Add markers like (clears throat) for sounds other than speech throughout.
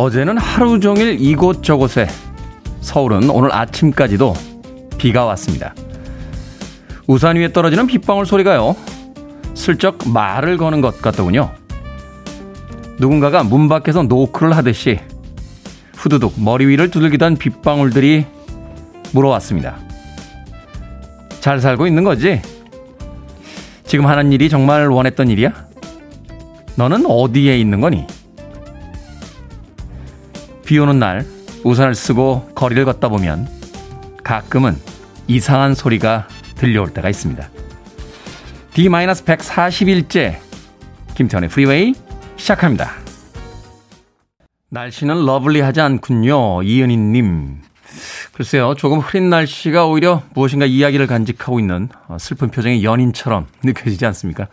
어제는 하루 종일 이곳저곳에 서울은 오늘 아침까지도 비가 왔습니다. 우산 위에 떨어지는 빗방울 소리가요. 슬쩍 말을 거는 것 같더군요. 누군가가 문 밖에서 노크를 하듯이 후두둑 머리 위를 두들기던 빗방울들이 물어왔습니다. 잘 살고 있는 거지? 지금 하는 일이 정말 원했던 일이야? 너는 어디에 있는 거니? 비 오는 날 우산을 쓰고 거리를 걷다 보면 가끔은 이상한 소리가 들려올 때가 있습니다. D-141째 김태훈의 프리웨이 시작합니다. 날씨는 lovely하지 않군요. 이은희님. 글쎄요, 조금 흐린 날씨가 오히려 무엇인가 이야기를 간직하고 있는 어, 슬픈 표정의 연인처럼 느껴지지 않습니까?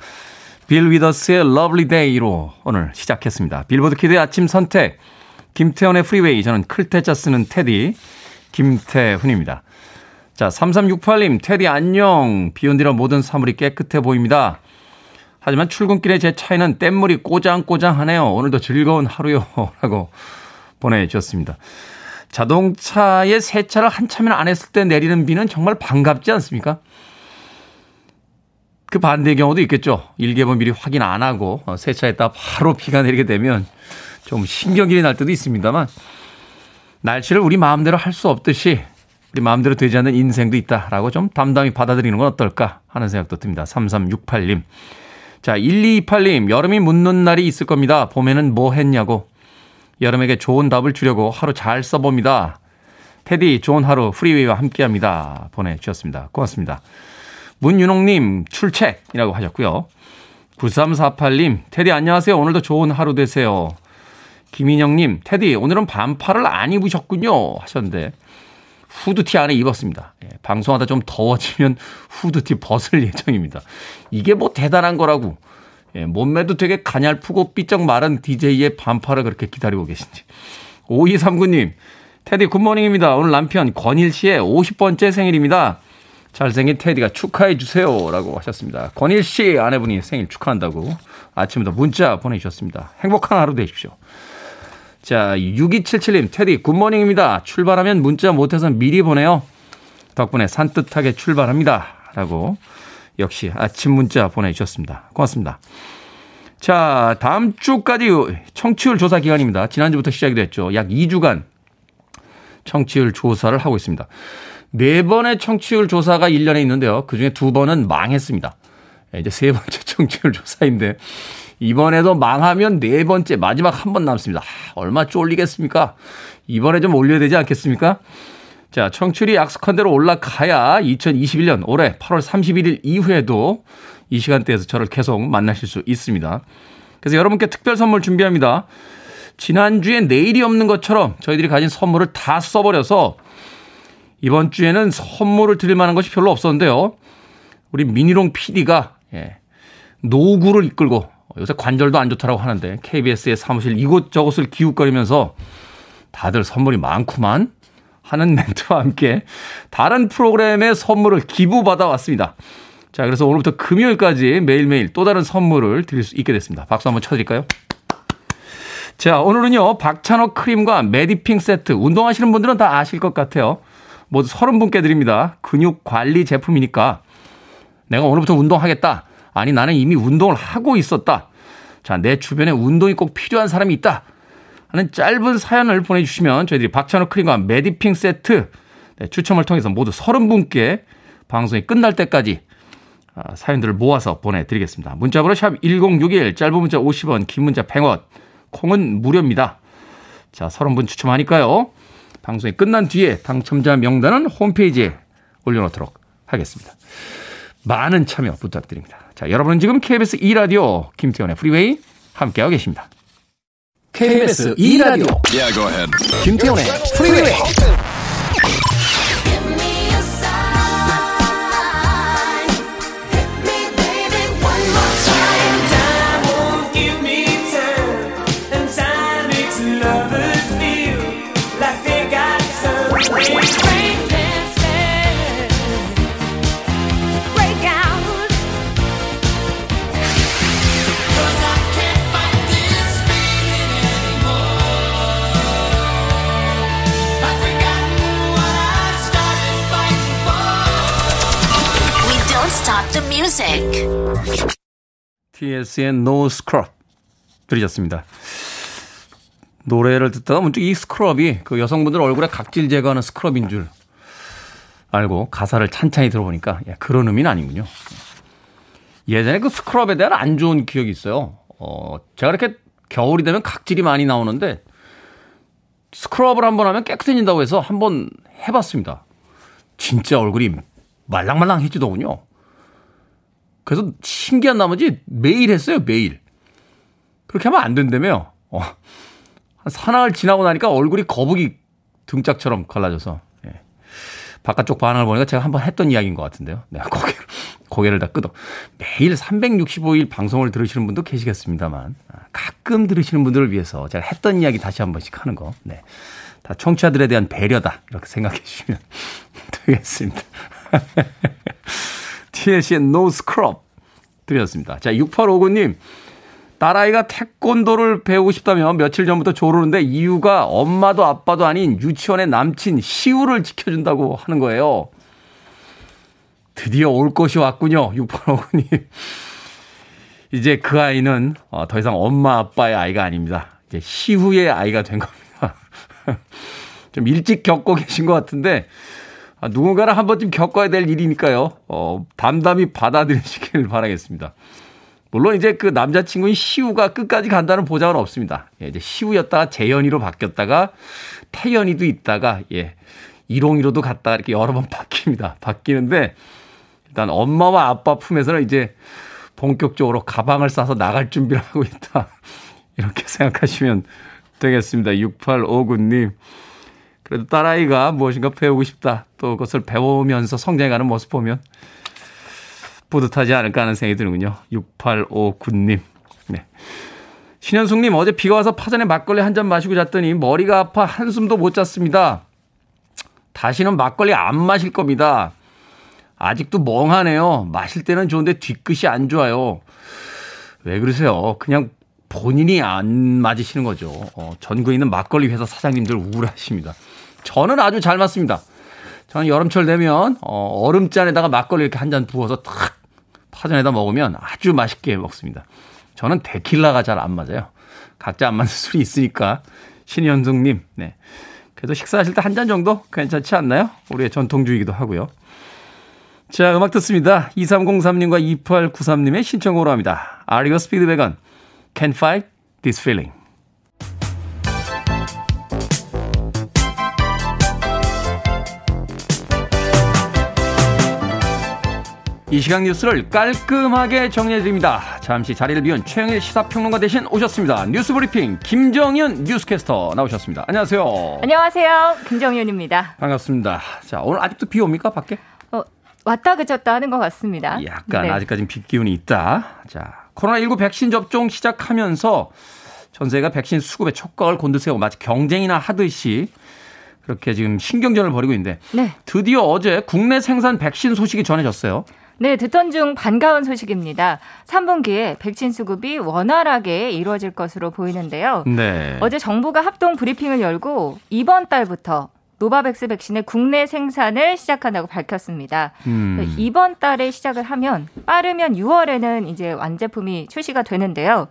빌 위더스의 Lovely Day로 오늘 시작했습니다. 빌보드 kid의 아침 선택. 김태훈의 프리웨이. 저는 클 태자 쓰는 테디. 김태훈입니다. 자, 3368님, 테디 안녕. 비온 뒤라 모든 사물이 깨끗해 보입니다. 하지만 출근길에 제 차에는 땟물이 꼬장꼬장하네요. 오늘도 즐거운 하루요. (laughs) 라고 보내주셨습니다. 자동차에 세차를 한참이나 안 했을 때 내리는 비는 정말 반갑지 않습니까? 그 반대의 경우도 있겠죠. 일개번 미리 확인 안 하고 어, 세차했다 바로 비가 내리게 되면 좀 신경질이 날 때도 있습니다만 날씨를 우리 마음대로 할 수 없듯이 우리 마음대로 되지 않는 인생도 있다라고 좀 담담히 받아들이는 건 어떨까 하는 생각도 듭니다. 3368님. 자, 1228님. 여름이 묻는 날이 있을 겁니다. 봄에는 뭐 했냐고. 여름에게 좋은 답을 주려고 하루 잘 써봅니다. 테디, 좋은 하루 프리웨이와 함께 합니다. 보내주셨습니다. 고맙습니다. 문윤홍님, 출첵이라고 하셨고요. 9348님, 테디 안녕하세요. 오늘도 좋은 하루 되세요. 김인영님, 테디, 오늘은 반팔을 안 입으셨군요. 하셨는데, 후드티 안에 입었습니다. 예, 방송하다 좀 더워지면 (laughs) 후드티 벗을 예정입니다. 이게 뭐 대단한 거라고. 예, 몸매도 되게 가냘프고 삐쩍 마른 DJ의 반팔을 그렇게 기다리고 계신지. 5239님, 테디 good morning입니다. 오늘 남편 권일 씨의 50번째 생일입니다. 잘생긴 테디가 축하해 주세요. 라고 하셨습니다. 권일 씨 아내분이 생일 축하한다고 아침부터 문자 보내주셨습니다. 행복한 하루 되십시오. 자, 6277님, 테디, good morning입니다. 출발하면 문자 못해서 미리 보내요. 덕분에 산뜻하게 출발합니다. 라고 역시 아침 문자 보내주셨습니다. 고맙습니다. 자, 다음 주까지 청취율 조사 기간입니다. 지난주부터 시작이 됐죠. 약 2주간 청취율 조사를 하고 있습니다. 네 번의 청취율 조사가 1년에 있는데요. 그 중에 두 번은 망했습니다. 이제 세 번째 (laughs) 청취율 조사인데 이번에도 망하면 네 번째 마지막 한 번 남습니다. 아, 얼마 쫄리겠습니까? 이번에 좀 올려야 되지 않겠습니까? 자, 청취율이 약속한 대로 올라가야 2021년 올해 8월 31일 이후에도 이 시간대에서 저를 계속 만나실 수 있습니다. 그래서 여러분께 특별 선물 준비합니다. 지난주에 내일이 없는 것처럼 저희들이 가진 선물을 다 써버려서 이번 주에는 선물을 드릴 만한 것이 별로 없었는데요. 우리 미니롱 PD가 예, 노구를 이끌고 요새 관절도 안 좋다라고 하는데 KBS의 사무실 이곳저곳을 기웃거리면서 다들 선물이 많구만 하는 (laughs) 멘트와 함께 다른 프로그램의 선물을 기부받아 왔습니다. 자, 그래서 오늘부터 금요일까지 매일매일 또 다른 선물을 드릴 수 있게 됐습니다. 박수 한번 쳐드릴까요? 자, 오늘은요, 박찬호 크림과 메디핑 세트. 운동하시는 분들은 다 아실 것 같아요. 모두 30분께 드립니다. 근육 관리 제품이니까 내가 오늘부터 운동하겠다. 아니, 나는 이미 운동을 하고 있었다. 자, 내 주변에 운동이 꼭 필요한 사람이 있다. 하는 짧은 사연을 보내주시면 저희들이 박찬호 크림과 메디핑 세트 네, 추첨을 통해서 모두 30분께 방송이 끝날 때까지 아, 사연들을 모아서 보내드리겠습니다. 문자번호 샵 1061, 짧은 문자 50원, 긴 문자 100원, 콩은 무료입니다. 자, 30분 추첨하니까요. 방송이 끝난 뒤에 당첨자 명단은 홈페이지에 올려놓도록 하겠습니다. 많은 참여 부탁드립니다. 자, 여러분은 지금 KBS 2라디오 김태훈의 프리웨이 함께하고 계십니다. KBS 2라디오 yeah, 김태훈의 프리웨이 Yeah. Music. TS의 No Scrub 들으셨습니다. 노래를 듣다가 문득 이 scrub이 그 여성분들 얼굴에 각질 제거하는 scrub인 줄 알고 가사를 찬찬히 들어보니까 야, 그런 의미는 아니군요. 예전에 그 scrub에 대한 안 좋은 기억이 있어요. 어, 제가 이렇게 겨울이 되면 각질이 많이 나오는데 scrub을 한번 하면 깨끗해진다고 해서 한번 해봤습니다. 진짜 얼굴이 말랑말랑해지더군요. 그래서 신기한 나머지 매일 했어요, 매일. 그렇게 하면 안 된다며. 어, 한 사나흘 지나고 나니까 얼굴이 거북이 등짝처럼 갈라져서. 예. 바깥쪽 반응을 보니까 제가 한번 했던 이야기인 것 같은데요. 네, 고개를, 고개를 다 끄덕. 매일 365일 방송을 들으시는 분도 계시겠습니다만, 아, 가끔 들으시는 분들을 위해서 제가 했던 이야기 다시 한 번씩 하는 거. 네. 다 청취자들에 대한 배려다. 이렇게 생각해 주시면 (laughs) 되겠습니다. (laughs) TLC의 No Scrub 드렸습니다. 자, 6859님. 딸아이가 태권도를 배우고 싶다면 며칠 전부터 조르는데 이유가 엄마도 아빠도 아닌 유치원의 남친 시우를 지켜준다고 하는 거예요. 드디어 올 것이 왔군요. 6859님. 이제 그 아이는 어, 더 이상 엄마 아빠의 아이가 아닙니다. 이제 시우의 아이가 된 겁니다. (laughs) 좀 일찍 겪고 계신 것 같은데 아, 누군가를 한 번쯤 겪어야 될 일이니까요. 어, 담담히 받아들이시길 바라겠습니다. 물론 이제 그 남자친구인 시우가 끝까지 간다는 보장은 없습니다. 예, 이제 시우였다가 재현이로 바뀌었다가 태연이도 있다가 예, 이롱이로도 갔다가 이렇게 여러 번 바뀝니다. 바뀌는데 일단 엄마와 아빠 품에서는 이제 본격적으로 가방을 싸서 나갈 준비를 하고 있다. 이렇게 생각하시면 되겠습니다. 6859님. 그래도 딸아이가 무엇인가 배우고 싶다. 또 그것을 배우면서 성장해가는 모습 보면 뿌듯하지 않을까 하는 생각이 드는군요. 6859님. 네. 신현숙님, 어제 비가 와서 파전에 막걸리 한 잔 마시고 잤더니 머리가 아파 한숨도 못 잤습니다. 다시는 막걸리 안 마실 겁니다. 아직도 멍하네요. 마실 때는 좋은데 뒤끝이 안 좋아요. 왜 그러세요? 그냥 본인이 안 맞으시는 거죠. 어, 전국에 있는 막걸리 회사 사장님들 우울하십니다. 저는 아주 잘 맞습니다. 저는 여름철 되면 어, 얼음잔에다가 막걸리 이렇게 한 잔 부어서 탁 파전에다 먹으면 아주 맛있게 먹습니다. 저는 데킬라가 잘 안 맞아요. 각자 안 맞는 (laughs) 술이 있으니까 신현숙님, 네. 그래도 식사하실 때 한 잔 정도 괜찮지 않나요? 우리의 전통주의기도 하고요. 자, 음악 듣습니다. 2303님과 2893님의 신청으로 합니다. 아리오 스피드백은 Can't Fight This Feeling. 이 시각 뉴스를 깔끔하게 정리해드립니다. 잠시 자리를 비운 최영일 시사평론가 대신 오셨습니다. 뉴스브리핑 김정윤 뉴스캐스터 나오셨습니다. 안녕하세요. 안녕하세요. 김정윤입니다. 반갑습니다. 자, 오늘 아직도 비 옵니까, 밖에? 어, 왔다 그쳤다 하는 것 같습니다. 약간 네. 아직까지는 비 기운이 있다. 자, 코로나19 백신 접종 시작하면서 전 세계가 백신 수급에 촉각을 곤두세우고 마치 경쟁이나 하듯이 그렇게 지금 신경전을 벌이고 있는데 네. 드디어 어제 국내 생산 백신 소식이 전해졌어요. 네, 듣던 중 반가운 소식입니다. 3분기에 백신 수급이 원활하게 이루어질 것으로 보이는데요. 네. 어제 정부가 합동 브리핑을 열고 이번 달부터 노바백스 백신의 국내 생산을 시작한다고 밝혔습니다. 음. 이번 달에 시작을 하면 빠르면 6월에는 이제 완제품이 출시가 되는데요.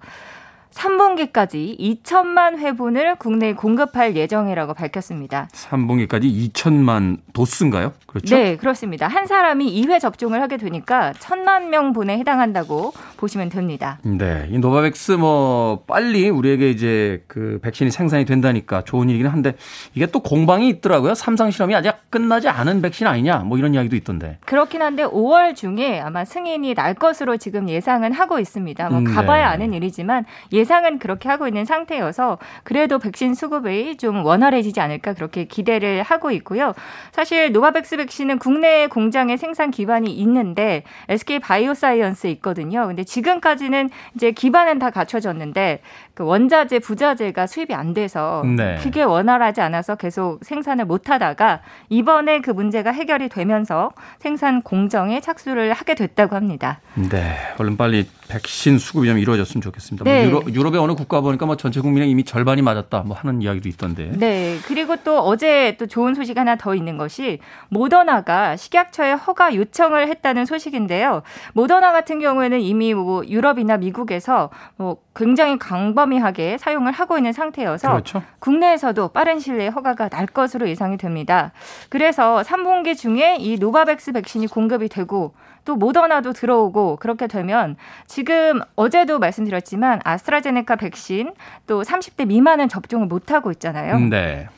3분기까지 2천만 회분을 국내에 공급할 예정이라고 밝혔습니다. 3분기까지 2천만 dose인가요? 그렇죠? 네, 그렇습니다. 한 사람이 2회 접종을 하게 되니까 1천만 명분에 해당한다고 보시면 됩니다. 네, 이 노바백스 뭐 빨리 우리에게 이제 그 백신이 생산이 된다니까 좋은 일이긴 한데 이게 또 공방이 있더라고요. 삼상 실험이 아직 끝나지 않은 백신 아니냐 뭐 이런 이야기도 있던데. 그렇긴 한데 5월 중에 아마 승인이 날 것으로 지금 예상은 하고 있습니다. 뭐 음, 가봐야 네. 아는 일이지만 예 예상은 그렇게 하고 있는 상태여서 그래도 백신 수급이 좀 원활해지지 않을까 그렇게 기대를 하고 있고요. 사실 노바백스 백신은 국내 공장의 생산 기반이 있는데 SK 바이오사이언스에 있거든요. 근데 지금까지는 이제 기반은 다 갖춰졌는데 그 원자재, 부자재가 수입이 안 돼서 네. 그게 원활하지 않아서 계속 생산을 못 하다가 이번에 그 문제가 해결이 되면서 생산 공정에 착수를 하게 됐다고 합니다. 네. 얼른 빨리 백신 수급이 좀 이루어졌으면 좋겠습니다. 뭐 네. 뭐 유럽, 의 어느 국가 보니까 뭐 전체 국민의 이미 절반이 맞았다 뭐 하는 이야기도 있던데. 네. 그리고 또 어제 또 좋은 소식 하나 더 있는 것이 모더나가 식약처에 허가 요청을 했다는 소식인데요. 모더나 같은 경우에는 이미 뭐 유럽이나 미국에서 뭐 굉장히 광범위하게 사용을 하고 있는 상태여서 그렇죠. 국내에서도 빠른 시일 내에 허가가 날 것으로 예상이 됩니다. 그래서 3분기 중에 이 노바백스 백신이 공급이 되고 또 모더나도 들어오고 그렇게 되면 지금 어제도 말씀드렸지만 아스트라제네카 백신 또 30대 미만은 접종을 못 하고 있잖아요. 네.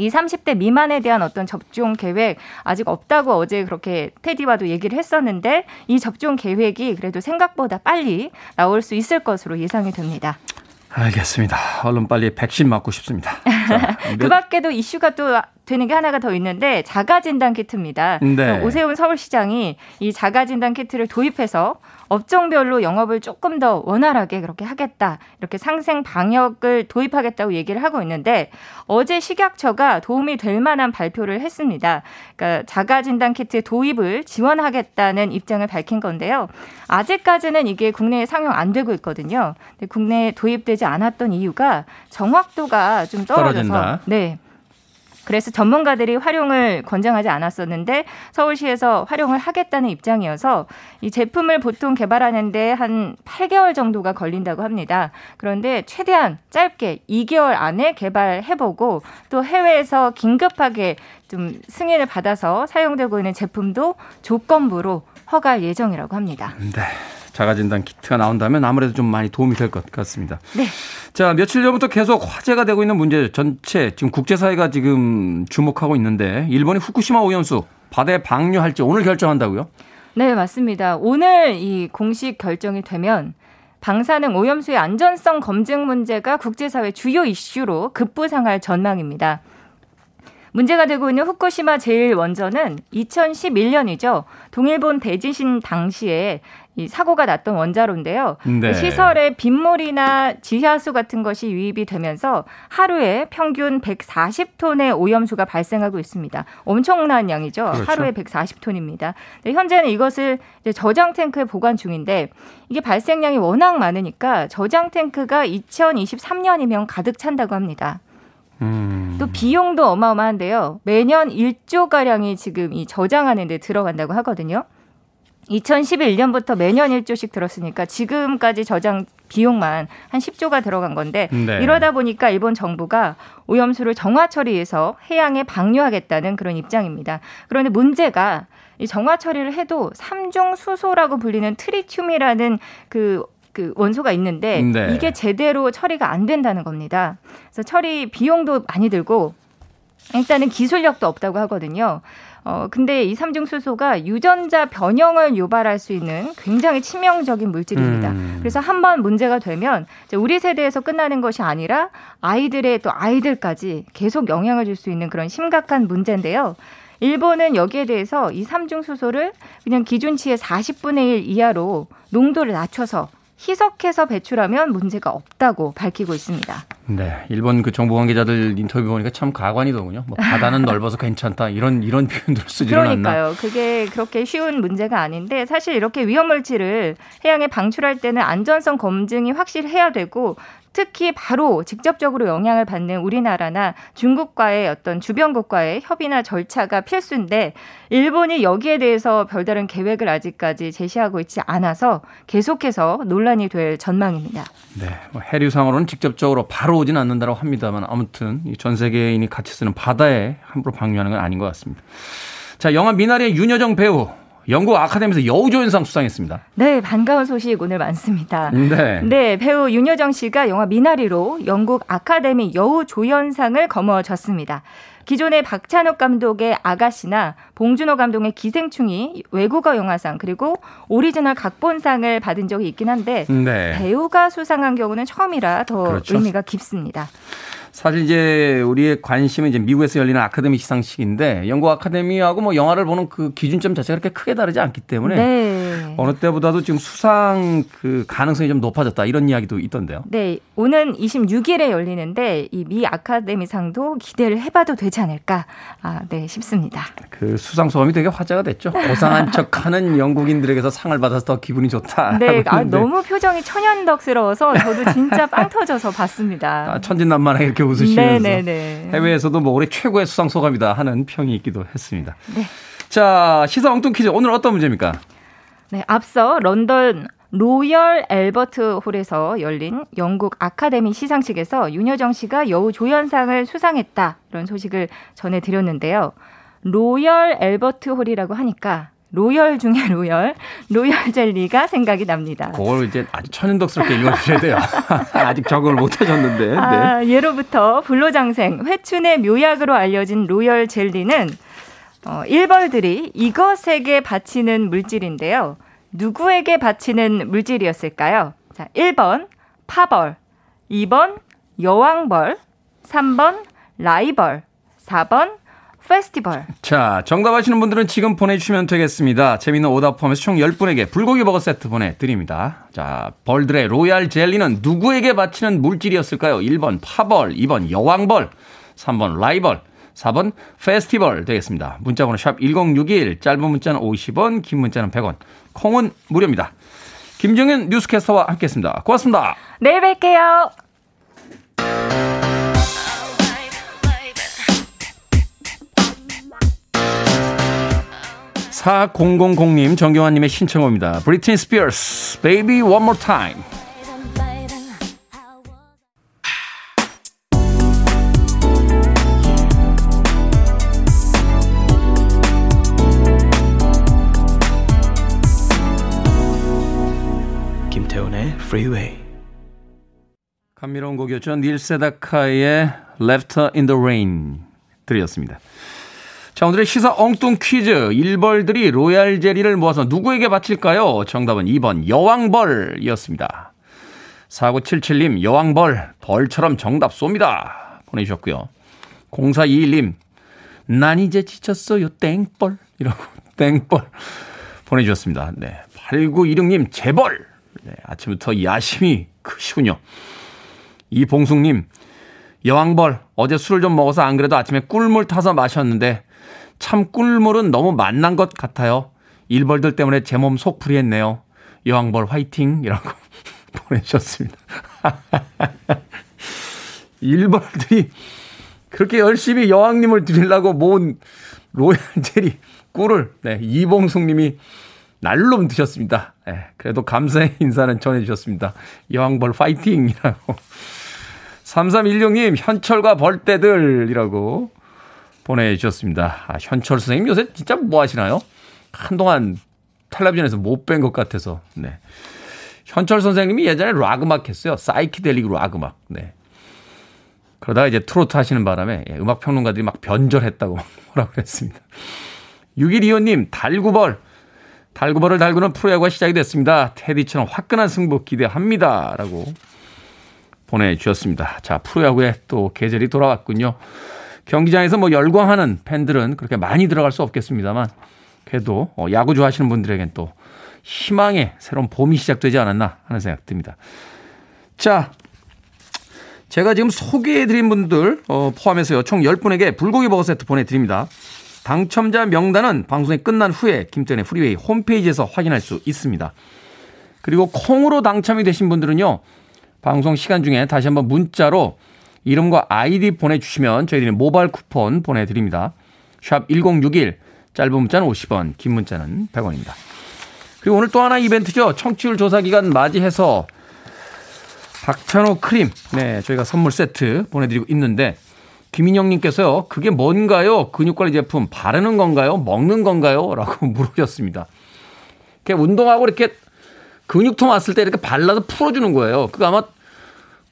이 30대 미만에 대한 어떤 접종 계획 아직 없다고 어제 그렇게 테디와도 얘기를 했었는데 이 접종 계획이 그래도 생각보다 빨리 나올 수 있을 것으로 예상이 됩니다. 알겠습니다. 얼른 빨리 백신 맞고 싶습니다. 자, (laughs) 그 밖에도 이슈가 또 되는 게 하나가 더 있는데 자가 진단 키트입니다. 네. 오세훈 서울시장이 이 자가 진단 키트를 도입해서 업종별로 영업을 조금 더 원활하게 그렇게 하겠다. 이렇게 상생 방역을 도입하겠다고 얘기를 하고 있는데 어제 식약처가 도움이 될 만한 발표를 했습니다. 그러니까 자가 진단 키트 도입을 지원하겠다는 입장을 밝힌 건데요. 아직까지는 이게 국내에 상용 안 되고 있거든요. 국내에 도입되지 않았던 이유가 정확도가 좀 떨어져서 떨어진다. 네. 그래서 전문가들이 활용을 권장하지 않았었는데 서울시에서 활용을 하겠다는 입장이어서 이 제품을 보통 개발하는데 한 8개월 정도가 걸린다고 합니다. 그런데 최대한 짧게 2개월 안에 개발해보고 또 해외에서 긴급하게 좀 승인을 받아서 사용되고 있는 제품도 조건부로 허가할 예정이라고 합니다. 네. 자가진단 키트가 나온다면 아무래도 좀 많이 도움이 될 것 같습니다. 네. 자, 며칠 전부터 계속 화제가 되고 있는 문제 전체 지금 국제사회가 지금 주목하고 있는데 일본이 후쿠시마 오염수 바다에 방류할지 오늘 결정한다고요? 네, 맞습니다. 오늘 이 공식 결정이 되면 방사능 오염수의 안전성 검증 문제가 국제사회 주요 이슈로 급부상할 전망입니다. 문제가 되고 있는 후쿠시마 제1원전은 2011년이죠. 동일본 대지신 당시에 이 사고가 났던 원자로인데요. 네. 시설에 빗물이나 지하수 같은 것이 유입이 되면서 하루에 평균 140톤의 오염수가 발생하고 있습니다. 엄청난 양이죠. 그렇죠. 하루에 140톤입니다. 네, 현재는 이것을 저장 탱크에 보관 중인데 이게 발생량이 워낙 많으니까 저장 탱크가 2023년이면 가득 찬다고 합니다. 음. 또 비용도 어마어마한데요. 매년 1조 가량이 지금 이 저장하는 데 들어간다고 하거든요. 2011년부터 매년 1조씩 들었으니까 지금까지 저장 비용만 한 10조가 들어간 건데 네. 이러다 보니까 일본 정부가 오염수를 정화 처리해서 해양에 방류하겠다는 그런 입장입니다. 그런데 문제가 이 정화 처리를 해도 삼중 수소라고 불리는 트리튬이라는 그, 그 원소가 있는데 네. 이게 제대로 처리가 안 된다는 겁니다. 그래서 처리 비용도 많이 들고 일단은 기술력도 없다고 하거든요. 어, 근데 이 삼중수소가 유전자 변형을 유발할 수 있는 굉장히 치명적인 물질입니다. 음. 그래서 한 번 문제가 되면 우리 세대에서 끝나는 것이 아니라 아이들의 또 아이들까지 계속 영향을 줄 수 있는 그런 심각한 문제인데요. 일본은 여기에 대해서 이 삼중수소를 그냥 기준치의 40분의 1 이하로 농도를 낮춰서 희석해서 배출하면 문제가 없다고 밝히고 있습니다. 네, 일본 그 정부 관계자들 인터뷰 보니까 참 가관이더군요. 뭐 바다는 넓어서 괜찮다 이런 이런 표현들을 쓰지 않나. 그러니까요. 그게 그렇게 쉬운 문제가 아닌데 사실 이렇게 위험 물질을 해양에 방출할 때는 안전성 검증이 확실해야 되고 특히 바로 직접적으로 영향을 받는 우리나라나 중국과의 어떤 주변국과의 협의나 절차가 필수인데 일본이 여기에 대해서 별다른 계획을 아직까지 제시하고 있지 않아서 계속해서 논란이 될 전망입니다. 네, 뭐 해류상으로는 직접적으로 바로 오진 않는다고 합니다만 아무튼 전 세계인이 같이 쓰는 바다에 함부로 방류하는 건 아닌 것 같습니다. 자, 영화 미나리의 윤여정 배우 영국 아카데미에서 여우조연상 수상했습니다. 네, 반가운 소식 오늘 많습니다. 네. 네, 배우 윤여정 씨가 영화 미나리로 영국 아카데미 여우조연상을 거머쥐었습니다. 기존의 박찬욱 감독의 아가씨나 봉준호 감독의 기생충이 외국어 영화상 그리고 오리지널 각본상을 받은 적이 있긴 한데 네. 배우가 수상한 경우는 처음이라 더 그렇죠. 의미가 깊습니다. 사실 이제 우리의 관심은 이제 미국에서 열리는 아카데미 시상식인데 영국 아카데미하고 뭐 영화를 보는 그 기준점 자체가 그렇게 크게 다르지 않기 때문에 네. 어느 때보다도 지금 수상 그 가능성이 좀 높아졌다 이런 이야기도 있던데요. 네, 오는 26일에 열리는데 이 미 아카데미상도 기대를 해봐도 되지 않을까 아, 네 싶습니다. 그 수상 소감이 되게 화제가 됐죠. 고상한 (laughs) 척하는 영국인들에게서 상을 받아서 더 기분이 좋다. 네, 아, 너무 표정이 천연덕스러워서 저도 진짜 빵 터져서 봤습니다. 아, 천진난만하게 이렇게 웃으시면서 네네네. 해외에서도 뭐 올해 최고의 수상 소감이다 하는 평이 있기도 했습니다. 네. 자, 시사 엉뚱 퀴즈 오늘 어떤 문제입니까? 네, 앞서 런던 로열 엘버트 홀에서 열린 영국 아카데미 시상식에서 윤여정 씨가 여우 조연상을 수상했다. 이런 소식을 전해드렸는데요. 로열 엘버트 홀이라고 하니까 로열 중에 로열, 로열 젤리가 생각이 납니다. 그걸 이제 아주 천연덕스럽게 읽어주셔야 돼요. (laughs) 아직 적응을 못 하셨는데. 아, 네. 예로부터 불로장생, 회춘의 묘약으로 알려진 로열 젤리는 어, 일벌들이 이것에게 바치는 물질인데요. 누구에게 바치는 물질이었을까요? 자, 1번 파벌, 2번 여왕벌, 3번 라이벌, 4번 페스티벌. 자, 정답 아시는 분들은 지금 보내주시면 되겠습니다. 재미있는 오답 포함해서 총 10분에게 불고기 버거 세트 보내드립니다. 자, 벌들의 로얄 젤리는 누구에게 바치는 물질이었을까요? 1번 파벌, 2번 여왕벌, 3번 라이벌, 4번 페스티벌 되겠습니다. 문자번호 샵 1061, 짧은 문자는 50원, 긴 문자는 100원, 콩은 무료입니다. 김정현 뉴스캐스터와 함께했습니다. 고맙습니다. 내일 뵐게요. 4000님 정경환님의 신청곡입니다. 브리트니 스피어스, Baby One More Time. Freeway. 감미로운 곡이었죠. 닐 세다카의 Left in the Rain 들이었습니다. 자, 오늘의 시사 엉뚱 퀴즈. 일벌들이 로얄 제리를 모아서 누구에게 바칠까요? 정답은 2번 여왕벌이었습니다. 4977님, 여왕벌, 벌처럼 정답 쏩니다. 보내주셨고요. 0421님, 난 이제 지쳤어요. 땡벌. 이라고, (laughs) 땡벌. 보내주셨습니다. 네. 8916님, 재벌. 네, 아침부터 야심이 크시군요. 이봉숙님, 여왕벌, 어제 술을 좀 먹어서 안 그래도 아침에 꿀물 타서 마셨는데 참 꿀물은 너무 만난 것 같아요. 일벌들 때문에 제 몸 속풀이 했네요. 여왕벌 화이팅! 이라고 (laughs) 보내주셨습니다. (laughs) 일벌들이 그렇게 열심히 여왕님을 드리려고 모은 로얄 제리 꿀을 네, 이봉숙 님이 날로 드셨습니다. 네, 그래도 감사의 인사는 전해주셨습니다. 여왕벌 파이팅이라고. 3316님, 현철과 벌떼들이라고 보내주셨습니다. 아, 현철 선생님 요새 진짜 뭐 하시나요? 한동안 텔레비전에서 못 뵌 것 같아서. 네. 현철 선생님이 예전에 락 음악 했어요. 사이키델릭 락 음악. 네. 그러다가 이제 트로트 하시는 바람에 예, 음악 평론가들이 막 변절했다고 (laughs) 뭐라고 그랬습니다. 6125님, 달구벌. 달구벌을 달구는 프로야구가 시작이 됐습니다. 테디처럼 화끈한 승부 기대합니다. 라고 보내주셨습니다. 자, 프로야구에 또 계절이 돌아왔군요. 경기장에서 뭐 열광하는 팬들은 그렇게 많이 들어갈 수 없겠습니다만 그래도 어, 야구 좋아하시는 분들에겐 또 희망의 새로운 봄이 시작되지 않았나 하는 생각 듭니다. 자, 제가 지금 소개해드린 분들 어, 포함해서요. 총 10분에게 불고기 버거 세트 보내드립니다. 당첨자 명단은 방송이 끝난 후에 김태훈의 프리웨이 홈페이지에서 확인할 수 있습니다. 그리고 콩으로 당첨이 되신 분들은요. 방송 시간 중에 다시 한번 문자로 이름과 아이디 보내주시면 저희들이 모바일 쿠폰 보내드립니다. 샵 1061, 짧은 문자는 50원, 긴 문자는 100원입니다. 그리고 오늘 또 하나 이벤트죠. 청취율 조사 기간 맞이해서 박찬호 크림, 네, 저희가 선물 세트 보내드리고 있는데, 김인영님께서요, 그게 뭔가요? 근육관리 제품 바르는 건가요? 먹는 건가요? 라고 (laughs) 물으셨습니다. 이렇게 운동하고 이렇게 근육통 왔을 때 이렇게 발라서 풀어주는 거예요. 그거 아마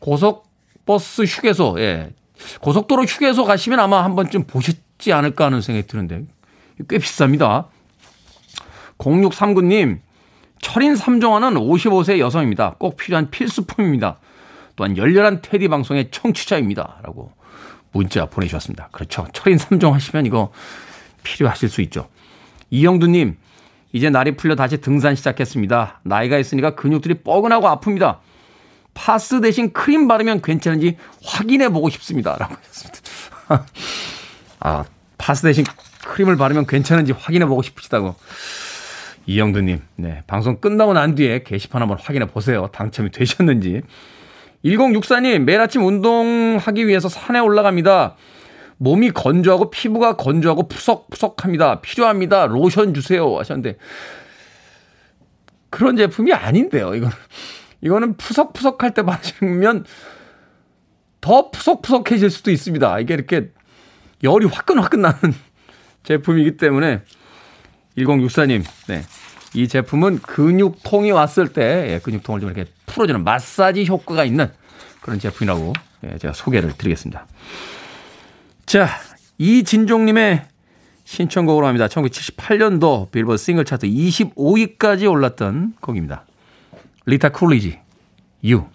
고속 버스 휴게소, 예. 고속도로 휴게소 가시면 아마 한 번쯤 보셨지 않을까 하는 생각이 드는데 꽤 비쌉니다. 0639님, 철인 3종화는 55세 여성입니다. 꼭 필요한 필수품입니다. 또한 열렬한 테디 방송의 청취자입니다. 라고 문자 보내주셨습니다. 그렇죠. 철인 3종 하시면 이거 필요하실 수 있죠. 이영두님, 이제 날이 풀려 다시 등산 시작했습니다. 나이가 있으니까 근육들이 뻐근하고 아픕니다. 파스 대신 크림 바르면 괜찮은지 확인해 보고 싶습니다. 라고 하셨습니다. (laughs) 아, 파스 대신 크림을 바르면 괜찮은지 확인해 보고 싶으시다고. 이영두님, 네. 방송 끝나고 난 뒤에 게시판 한번 확인해 보세요. 당첨이 되셨는지. 1064님, 매일 아침 운동하기 위해서 산에 올라갑니다. 몸이 건조하고 피부가 건조하고 푸석푸석합니다. 필요합니다. 로션 주세요. 하셨는데. 그런 제품이 아닌데요. 이거는, 이거는 푸석푸석할 때 바르시면 더 푸석푸석해질 수도 있습니다. 이게 이렇게 열이 화끈화끈 나는 (laughs) 제품이기 때문에 1064님, 네. 이 제품은 근육통이 왔을 때 예, 근육통을 좀 이렇게 풀어주는 마사지 효과가 있는 그런 제품이라고 예, 제가 소개를 드리겠습니다. 자, 이진종님의 신청곡으로 합니다. 1978년도 빌보드 싱글 차트 25위까지 올랐던 곡입니다. 리타 쿨리지, You.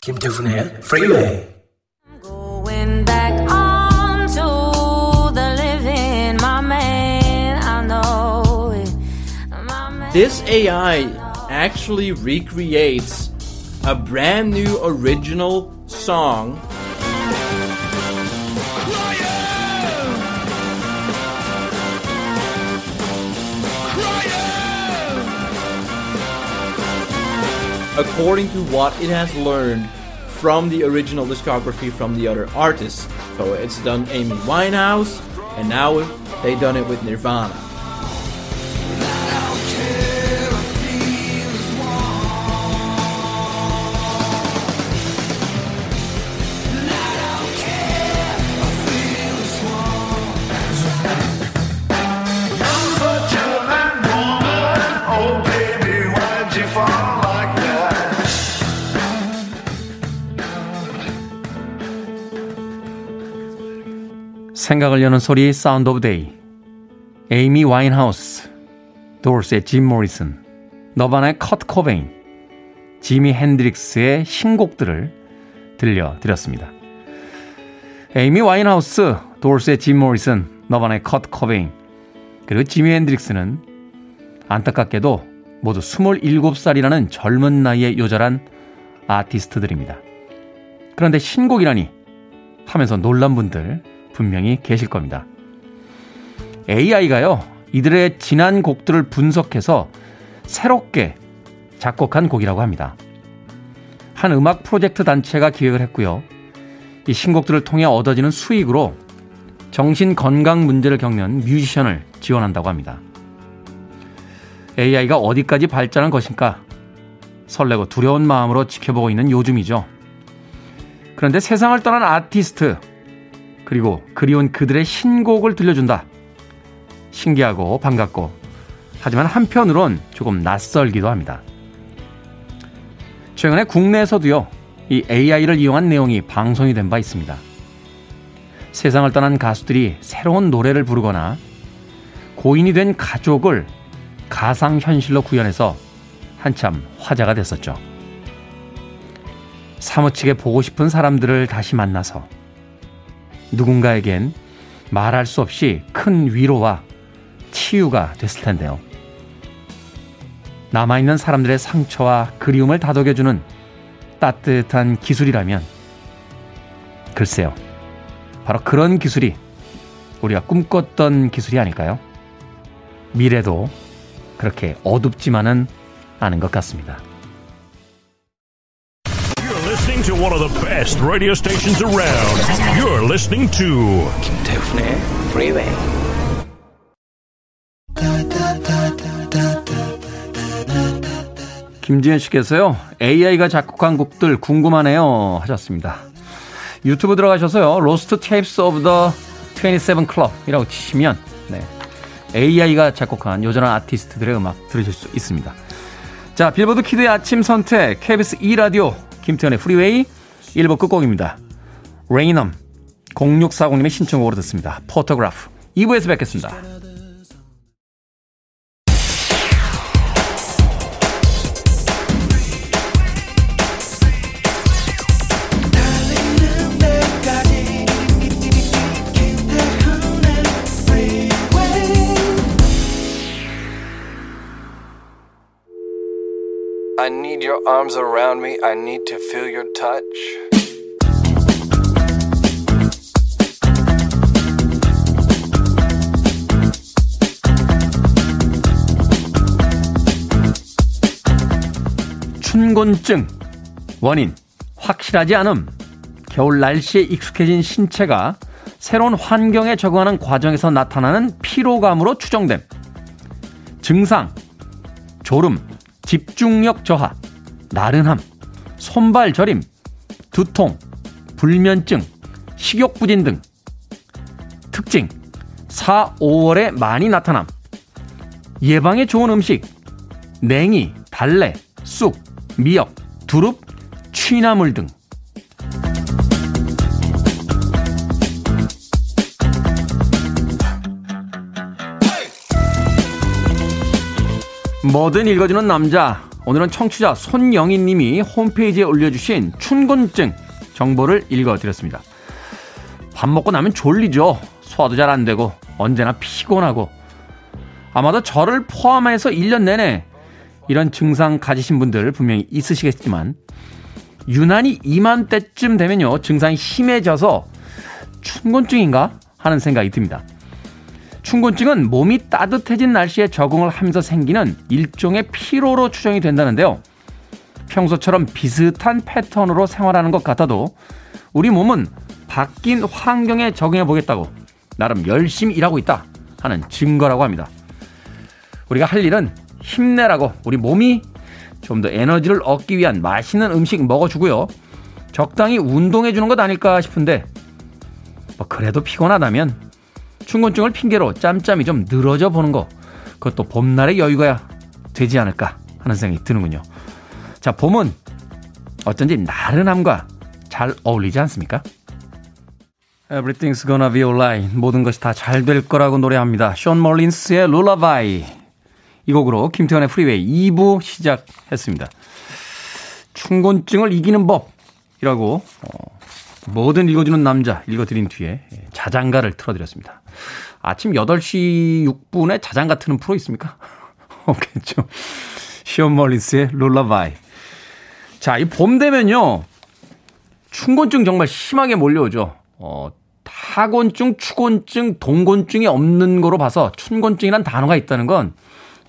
김태훈의 프리웨이 This AI actually recreates a brand new original song. According to what it has learned from the original discography from the other artists. So it's done Amy Winehouse, and now they've done it with Nirvana. 생각을 여는 소리 Sound of Day 에이미 와인하우스 도어스의 짐 모리슨 너바나의 커트 코베인 지미 핸드릭스의 신곡들을 들려드렸습니다. 에이미 와인하우스 도어스의 짐 모리슨 너바나의 커트 코베인 그리고 지미 핸드릭스는 안타깝게도 모두 27살이라는 젊은 나이에 요절한 아티스트들입니다. 그런데 신곡이라니 하면서 놀란 분들 분명히 계실 겁니다. AI가요, 이들의 지난 곡들을 분석해서 새롭게 작곡한 곡이라고 합니다. 한 음악 프로젝트 단체가 기획을 했고요. 이 신곡들을 통해 얻어지는 수익으로 정신 건강 문제를 겪는 뮤지션을 지원한다고 합니다. AI가 어디까지 발전한 것인가 설레고 두려운 마음으로 지켜보고 있는 요즘이죠. 그런데 세상을 떠난 아티스트, 그리고 그리운 그들의 신곡을 들려준다. 신기하고 반갑고 하지만 한편으론 조금 낯설기도 합니다. 최근에 국내에서도요, 이 AI를 이용한 내용이 방송이 된 바 있습니다. 세상을 떠난 가수들이 새로운 노래를 부르거나 고인이 된 가족을 가상현실로 구현해서 한참 화제가 됐었죠. 사무치게 보고 싶은 사람들을 다시 만나서 누군가에겐 말할 수 없이 큰 위로와 치유가 됐을 텐데요. 남아있는 사람들의 상처와 그리움을 다독여주는 따뜻한 기술이라면, 글쎄요. 바로 그런 기술이 우리가 꿈꿨던 기술이 아닐까요? 미래도 그렇게 어둡지만은 않은 것 같습니다. listening to one of the best radio stations around. Listening to 김태훈의 Freeway. 김지현 씨께서요. AI가 작곡한 곡들 궁금하네요 하셨습니다. 유튜브 들어가셔서요. Lost Tapes of the 27 Club이라고 치시면 네. AI가 작곡한 요절한 아티스트들의 음악 들으실 수 있습니다. 자, 빌보드 키드의 아침 선택 KBS 2라디오 김태훈의 프리웨이 1부 끝곡입니다. 레이넘 0640님의 신청곡으로 듣습니다. Photograph 2부에서 뵙겠습니다. 춘곤증 원인 확실하지 않음 겨울 날씨에 익숙해진 신체가 새로운 환경에 적응하는 과정에서 나타나는 피로감으로 추정됨. 증상 졸음 집중력 저하 나른함 손발 저림 두통 불면증 식욕 부진 등 특징 4, 5월에 많이 나타남. 예방에 좋은 음식 냉이, 달래, 쑥, 미역, 두릅, 취나물 등 뭐든 읽어주는 남자 오늘은 청취자 손영희 님이 홈페이지에 올려주신 춘곤증 정보를 읽어드렸습니다. 밥 먹고 나면 졸리죠. 소화도 잘 안 되고 언제나 피곤하고 아마도 저를 포함해서 1년 내내 이런 증상 가지신 분들 분명히 있으시겠지만 유난히 이맘때쯤 되면요 증상이 심해져서 춘곤증인가 하는 생각이 듭니다. 춘곤증은 몸이 따뜻해진 날씨에 적응을 하면서 생기는 일종의 피로로 추정이 된다는데요. 평소처럼 비슷한 패턴으로 생활하는 것 같아도 우리 몸은 바뀐 환경에 적응해 보겠다고 나름 열심히 일하고 있다 하는 증거라고 합니다. 우리가 할 일은 힘내라고 우리 몸이 좀 더 에너지를 얻기 위한 맛있는 음식 먹어주고요. 적당히 운동해 주는 것 아닐까 싶은데 뭐 그래도 피곤하다면 충곤증을 핑계로 짬짬이 좀 늘어져 보는 거 그것도 봄날의 여유가 되지 않을까 하는 생각이 드는군요. 자, 봄은 어쩐지 나른함과 잘 어울리지 않습니까? Everything's gonna be alright. 모든 것이 다 잘 될 거라고 노래합니다. 션 멀린스의 Lullaby. 이 곡으로 김태훈의 프리웨이 2부 시작했습니다. 춘곤증을 이기는 법이라고 어, 뭐든 읽어주는 남자 읽어드린 뒤에 자장가를 틀어드렸습니다. 아침 8시 6분에 자장가 트는 프로 있습니까? (laughs) 없겠죠. 시온 멀리스의 롤라바이. 자, 이 봄 되면요. 충곤증 정말 심하게 몰려오죠. 어, 타곤증, 추곤증, 동곤증이 없는 거로 봐서 춘곤증이란 단어가 있다는 건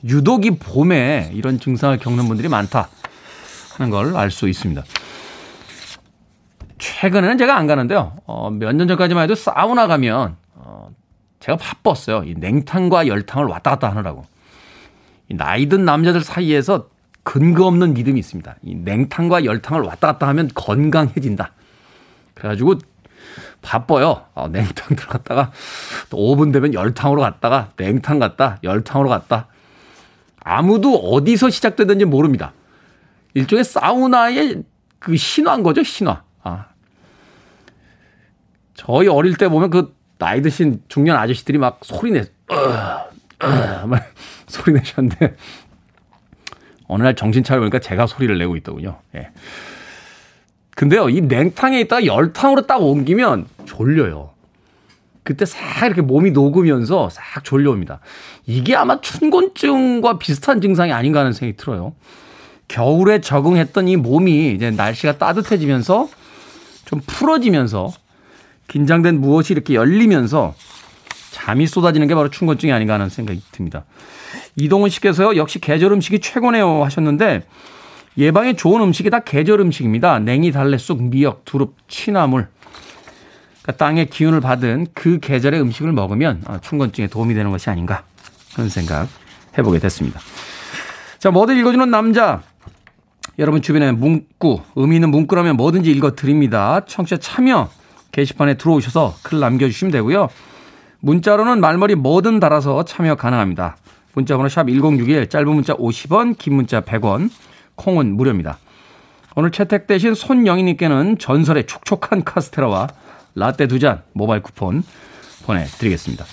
유독 이 봄에 이런 증상을 겪는 분들이 많다 하는 걸 알 수 있습니다. 최근에는 제가 안 가는데요. 어, 몇 년 전까지만 해도 사우나 가면 어, 제가 바빴어요. 이 냉탕과 열탕을 왔다 갔다 하느라고. 이 나이 든 남자들 사이에서 근거 없는 믿음이 있습니다. 이 냉탕과 열탕을 왔다 갔다 하면 건강해진다. 그래가지고 바빠요. 어, 냉탕 들어갔다가 또 5분 되면 열탕으로 갔다가 냉탕 갔다 열탕으로 갔다. 아무도 어디서 시작되든지 모릅니다. 일종의 사우나의 그 신화인 거죠, 신화. 아. 저희 어릴 때 보면 그 나이 드신 중년 아저씨들이 막 소리 내, 어, 어, 막 (laughs) 소리 내셨는데 어느 날 정신 차려보니까 제가 소리를 내고 있더군요. 예. 근데요, 이 냉탕에 있다가 열탕으로 딱 옮기면 졸려요. 그때 싹 이렇게 몸이 녹으면서 싹 졸려옵니다. 이게 아마 춘곤증과 비슷한 증상이 아닌가 하는 생각이 들어요. 겨울에 적응했던 이 몸이 이제 날씨가 따뜻해지면서 좀 풀어지면서 긴장된 무엇이 이렇게 열리면서 잠이 쏟아지는 게 바로 춘곤증이 아닌가 하는 생각이 듭니다. 이동훈 씨께서요, 역시 계절 음식이 최고네요 하셨는데, 예방에 좋은 음식이 다 계절 음식입니다. 냉이, 달래, 쑥, 미역, 두릅, 취나물. 그러니까 땅의 기운을 받은 그 계절의 음식을 먹으면 아, 춘곤증에 도움이 되는 것이 아닌가 하는 생각 해보게 됐습니다. 자, 뭐든 읽어주는 남자. 여러분 주변에 문구, 의미 있는 문구라면 뭐든지 읽어드립니다. 청취자 참여 게시판에 들어오셔서 글 남겨주시면 되고요. 문자로는 말머리 뭐든 달아서 참여 가능합니다. 문자번호 샵 1061, 짧은 문자 50원, 긴 문자 100원, 콩은 무료입니다. 오늘 채택되신 손영희님께는 전설의 촉촉한 카스테라와 라떼 두 잔 모바일 쿠폰 보내드리겠습니다.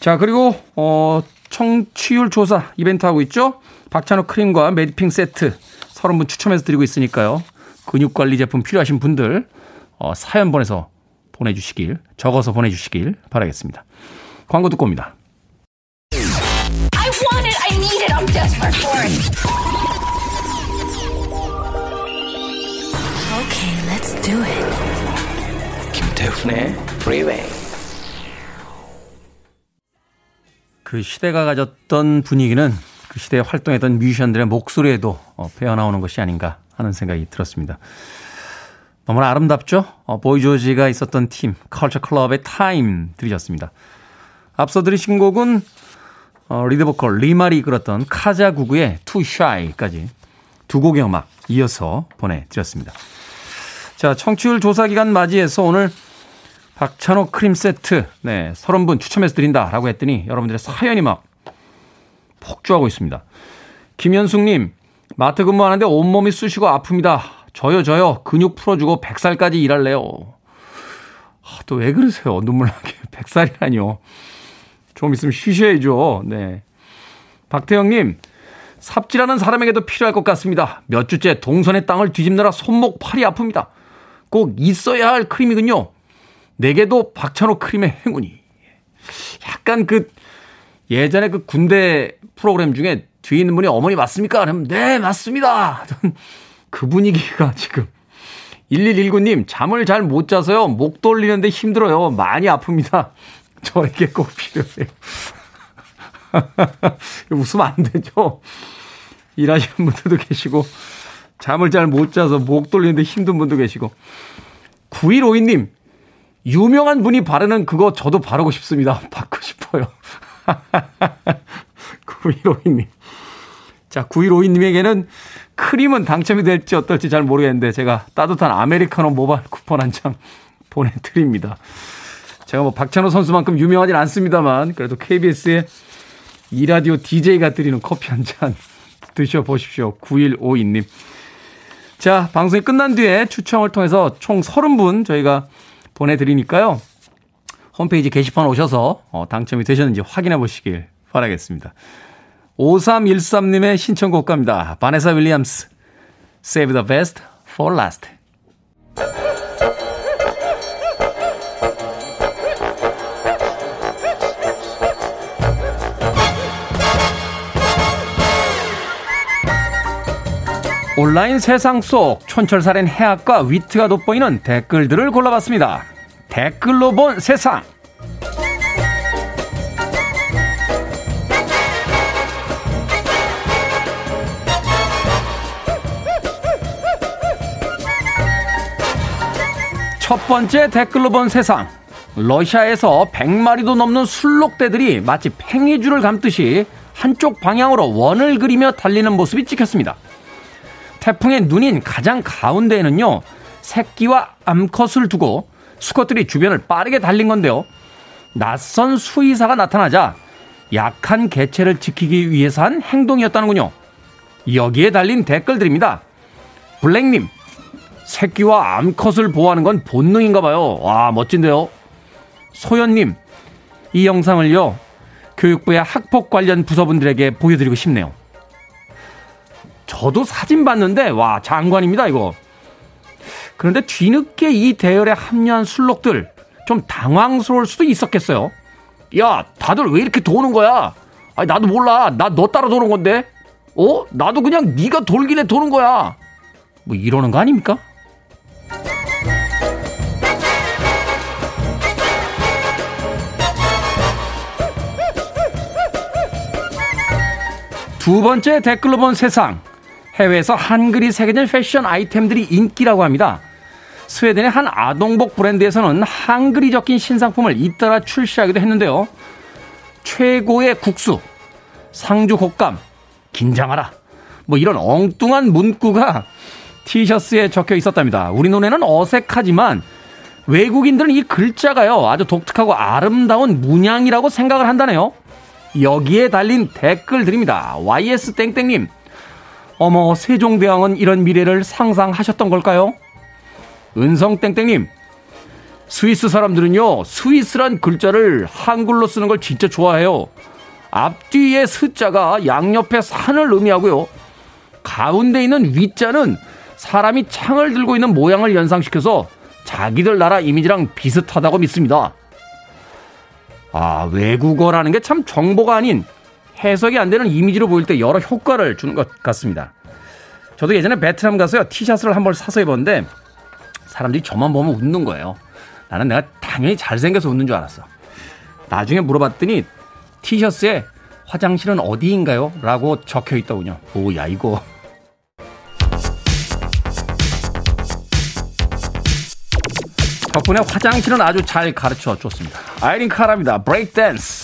자, 그리고, 어, 청취율 조사 이벤트 하고 있죠? 박찬호 크림과 메디핑 세트 30분 추첨해서 드리고 있으니까요. 근육 관리 제품 필요하신 분들, 어, 사연 보내서 보내주시길, 적어서 보내주시길 바라겠습니다. 광고 듣고 옵니다. Okay, let's do it. 김태훈의 Freeway. 그 시대가 가졌던 분위기는 그 시대에 활동했던 뮤지션들의 목소리에도 어, 배어나오는 것이 아닌가 하는 생각이 들었습니다. 너무나 아름답죠? 어, 보이조지가 있었던 팀, 컬처 클럽의 Time 들으셨습니다. 앞서 들으신 곡은 어, 리드보컬 리말이 이끌었던 카자구구의 Too Shy까지 두 곡의 음악 이어서 보내드렸습니다. 자, 청취율 조사 기간 맞이해서 오늘 박찬호 크림 세트, 네, 30분 추첨해서 드린다라고 했더니 여러분들의 사연이 막 폭주하고 있습니다. 김현숙님, 마트 근무하는데 온몸이 쑤시고 아픕니다. 저요, 저요. 근육 풀어주고 100살까지 일할래요. 아, 또 왜 그러세요? 눈물 나게. (laughs) 100살이라뇨. 좀 있으면 쉬셔야죠. 네. 박태영님, 삽질하는 사람에게도 필요할 것 같습니다. 몇 주째 동선의 땅을 뒤집느라 손목, 팔이 아픕니다. 꼭 있어야 할 크림이군요. 내게도 박찬호 크림의 행운이. 약간 그 예전에 그 군대 프로그램 중에 뒤에 있는 분이 어머니 맞습니까? 그러면 네, 맞습니다. 그 분위기가 지금 1119님 잠을 잘 못 자서요. 목 돌리는데 힘들어요. 많이 아픕니다. 저에게 꼭 필요해요. (laughs) 웃으면 안 되죠. 일하시는 분들도 계시고 잠을 잘 못 자서 목 돌리는데 힘든 분도 계시고 9152님 유명한 분이 바르는 그거 저도 바르고 싶습니다. (laughs) 받고 싶어요. (laughs) 9152님. 자, 9152님에게는 크림은 당첨이 될지 어떨지 잘 모르겠는데 제가 따뜻한 아메리카노 모바일 쿠폰 한 장 (laughs) 보내드립니다. 제가 뭐 박찬호 선수만큼 유명하진 않습니다만 그래도 KBS의 이라디오 DJ가 드리는 커피 한 잔 드셔보십시오. 9152님. 자, 방송이 끝난 뒤에 추첨을 통해서 총 30분 저희가 보내드리니까요. 홈페이지 게시판 오셔서 어, 당첨이 되셨는지 확인해 보시길 바라겠습니다. 5313님의 신청곡 갑니다. 바네사 윌리엄스, Save the Best for Last. 온라인 세상 속 촌철살인 해학과 위트가 돋보이는 댓글들을 골라봤습니다. 댓글로 본 세상. 첫 번째 댓글로 본 세상. 러시아에서 100마리도 넘는 술록대들이 마치 팽이줄을 감듯이 한쪽 방향으로 원을 그리며 달리는 모습이 찍혔습니다. 태풍의 눈인 가장 가운데에는요, 새끼와 암컷을 두고 수컷들이 주변을 빠르게 달린 건데요. 낯선 수의사가 나타나자 약한 개체를 지키기 위해서 한 행동이었다는군요. 여기에 달린 댓글들입니다. 블랙님, 새끼와 암컷을 보호하는 건 본능인가 봐요. 와, 멋진데요. 소연님, 이 영상을요, 교육부의 학폭 관련 부서분들에게 보여드리고 싶네요. 저도 사진 봤는데, 와, 장관입니다, 이거. 그런데 뒤늦게 이 대열에 합류한 술록들, 좀 당황스러울 수도 있었겠어요. 야, 다들 왜 이렇게 도는 거야? 아니, 나도 몰라. 나 너 따라 도는 건데? 어? 나도 그냥 네가 돌길래 도는 거야. 뭐 이러는 거 아닙니까? 두 번째 댓글로 본 세상. 해외에서 한글이 새겨진 패션 아이템들이 인기라고 합니다. 스웨덴의 한 아동복 브랜드에서는 한글이 적힌 신상품을 잇따라 출시하기도 했는데요. 최고의 국수, 상주 곶감, 긴장하라. 뭐 이런 엉뚱한 문구가 티셔츠에 적혀 있었답니다. 우리 눈에는 어색하지만 외국인들은 이 글자가요 아주 독특하고 아름다운 문양이라고 생각을 한다네요. 여기에 달린 댓글들입니다. YS 땡땡님, 어머 세종대왕은 이런 미래를 상상하셨던 걸까요? 은성 땡땡님, 스위스 사람들은요 스위스란 글자를 한글로 쓰는 걸 진짜 좋아해요. 앞뒤의 스자가 양옆에 산을 의미하고요. 가운데 있는 위자는 사람이 창을 들고 있는 모양을 연상시켜서 자기들 나라 이미지랑 비슷하다고 믿습니다. 아, 외국어라는 게 참 정보가 아닌 해석이 안 되는 이미지로 보일 때 여러 효과를 주는 것 같습니다. 저도 예전에 베트남 가서요, 티셔츠를 한 벌 사서 입었는데 사람들이 저만 보면 웃는 거예요. 나는 내가 당연히 잘생겨서 웃는 줄 알았어. 나중에 물어봤더니 티셔츠에 화장실은 어디인가요? 라고 적혀 있더군요. 오 야 이거 덕분에 화장실은 아주 잘 가르쳐 줬습니다. 아이린 카라입니다. 브레이크 댄스.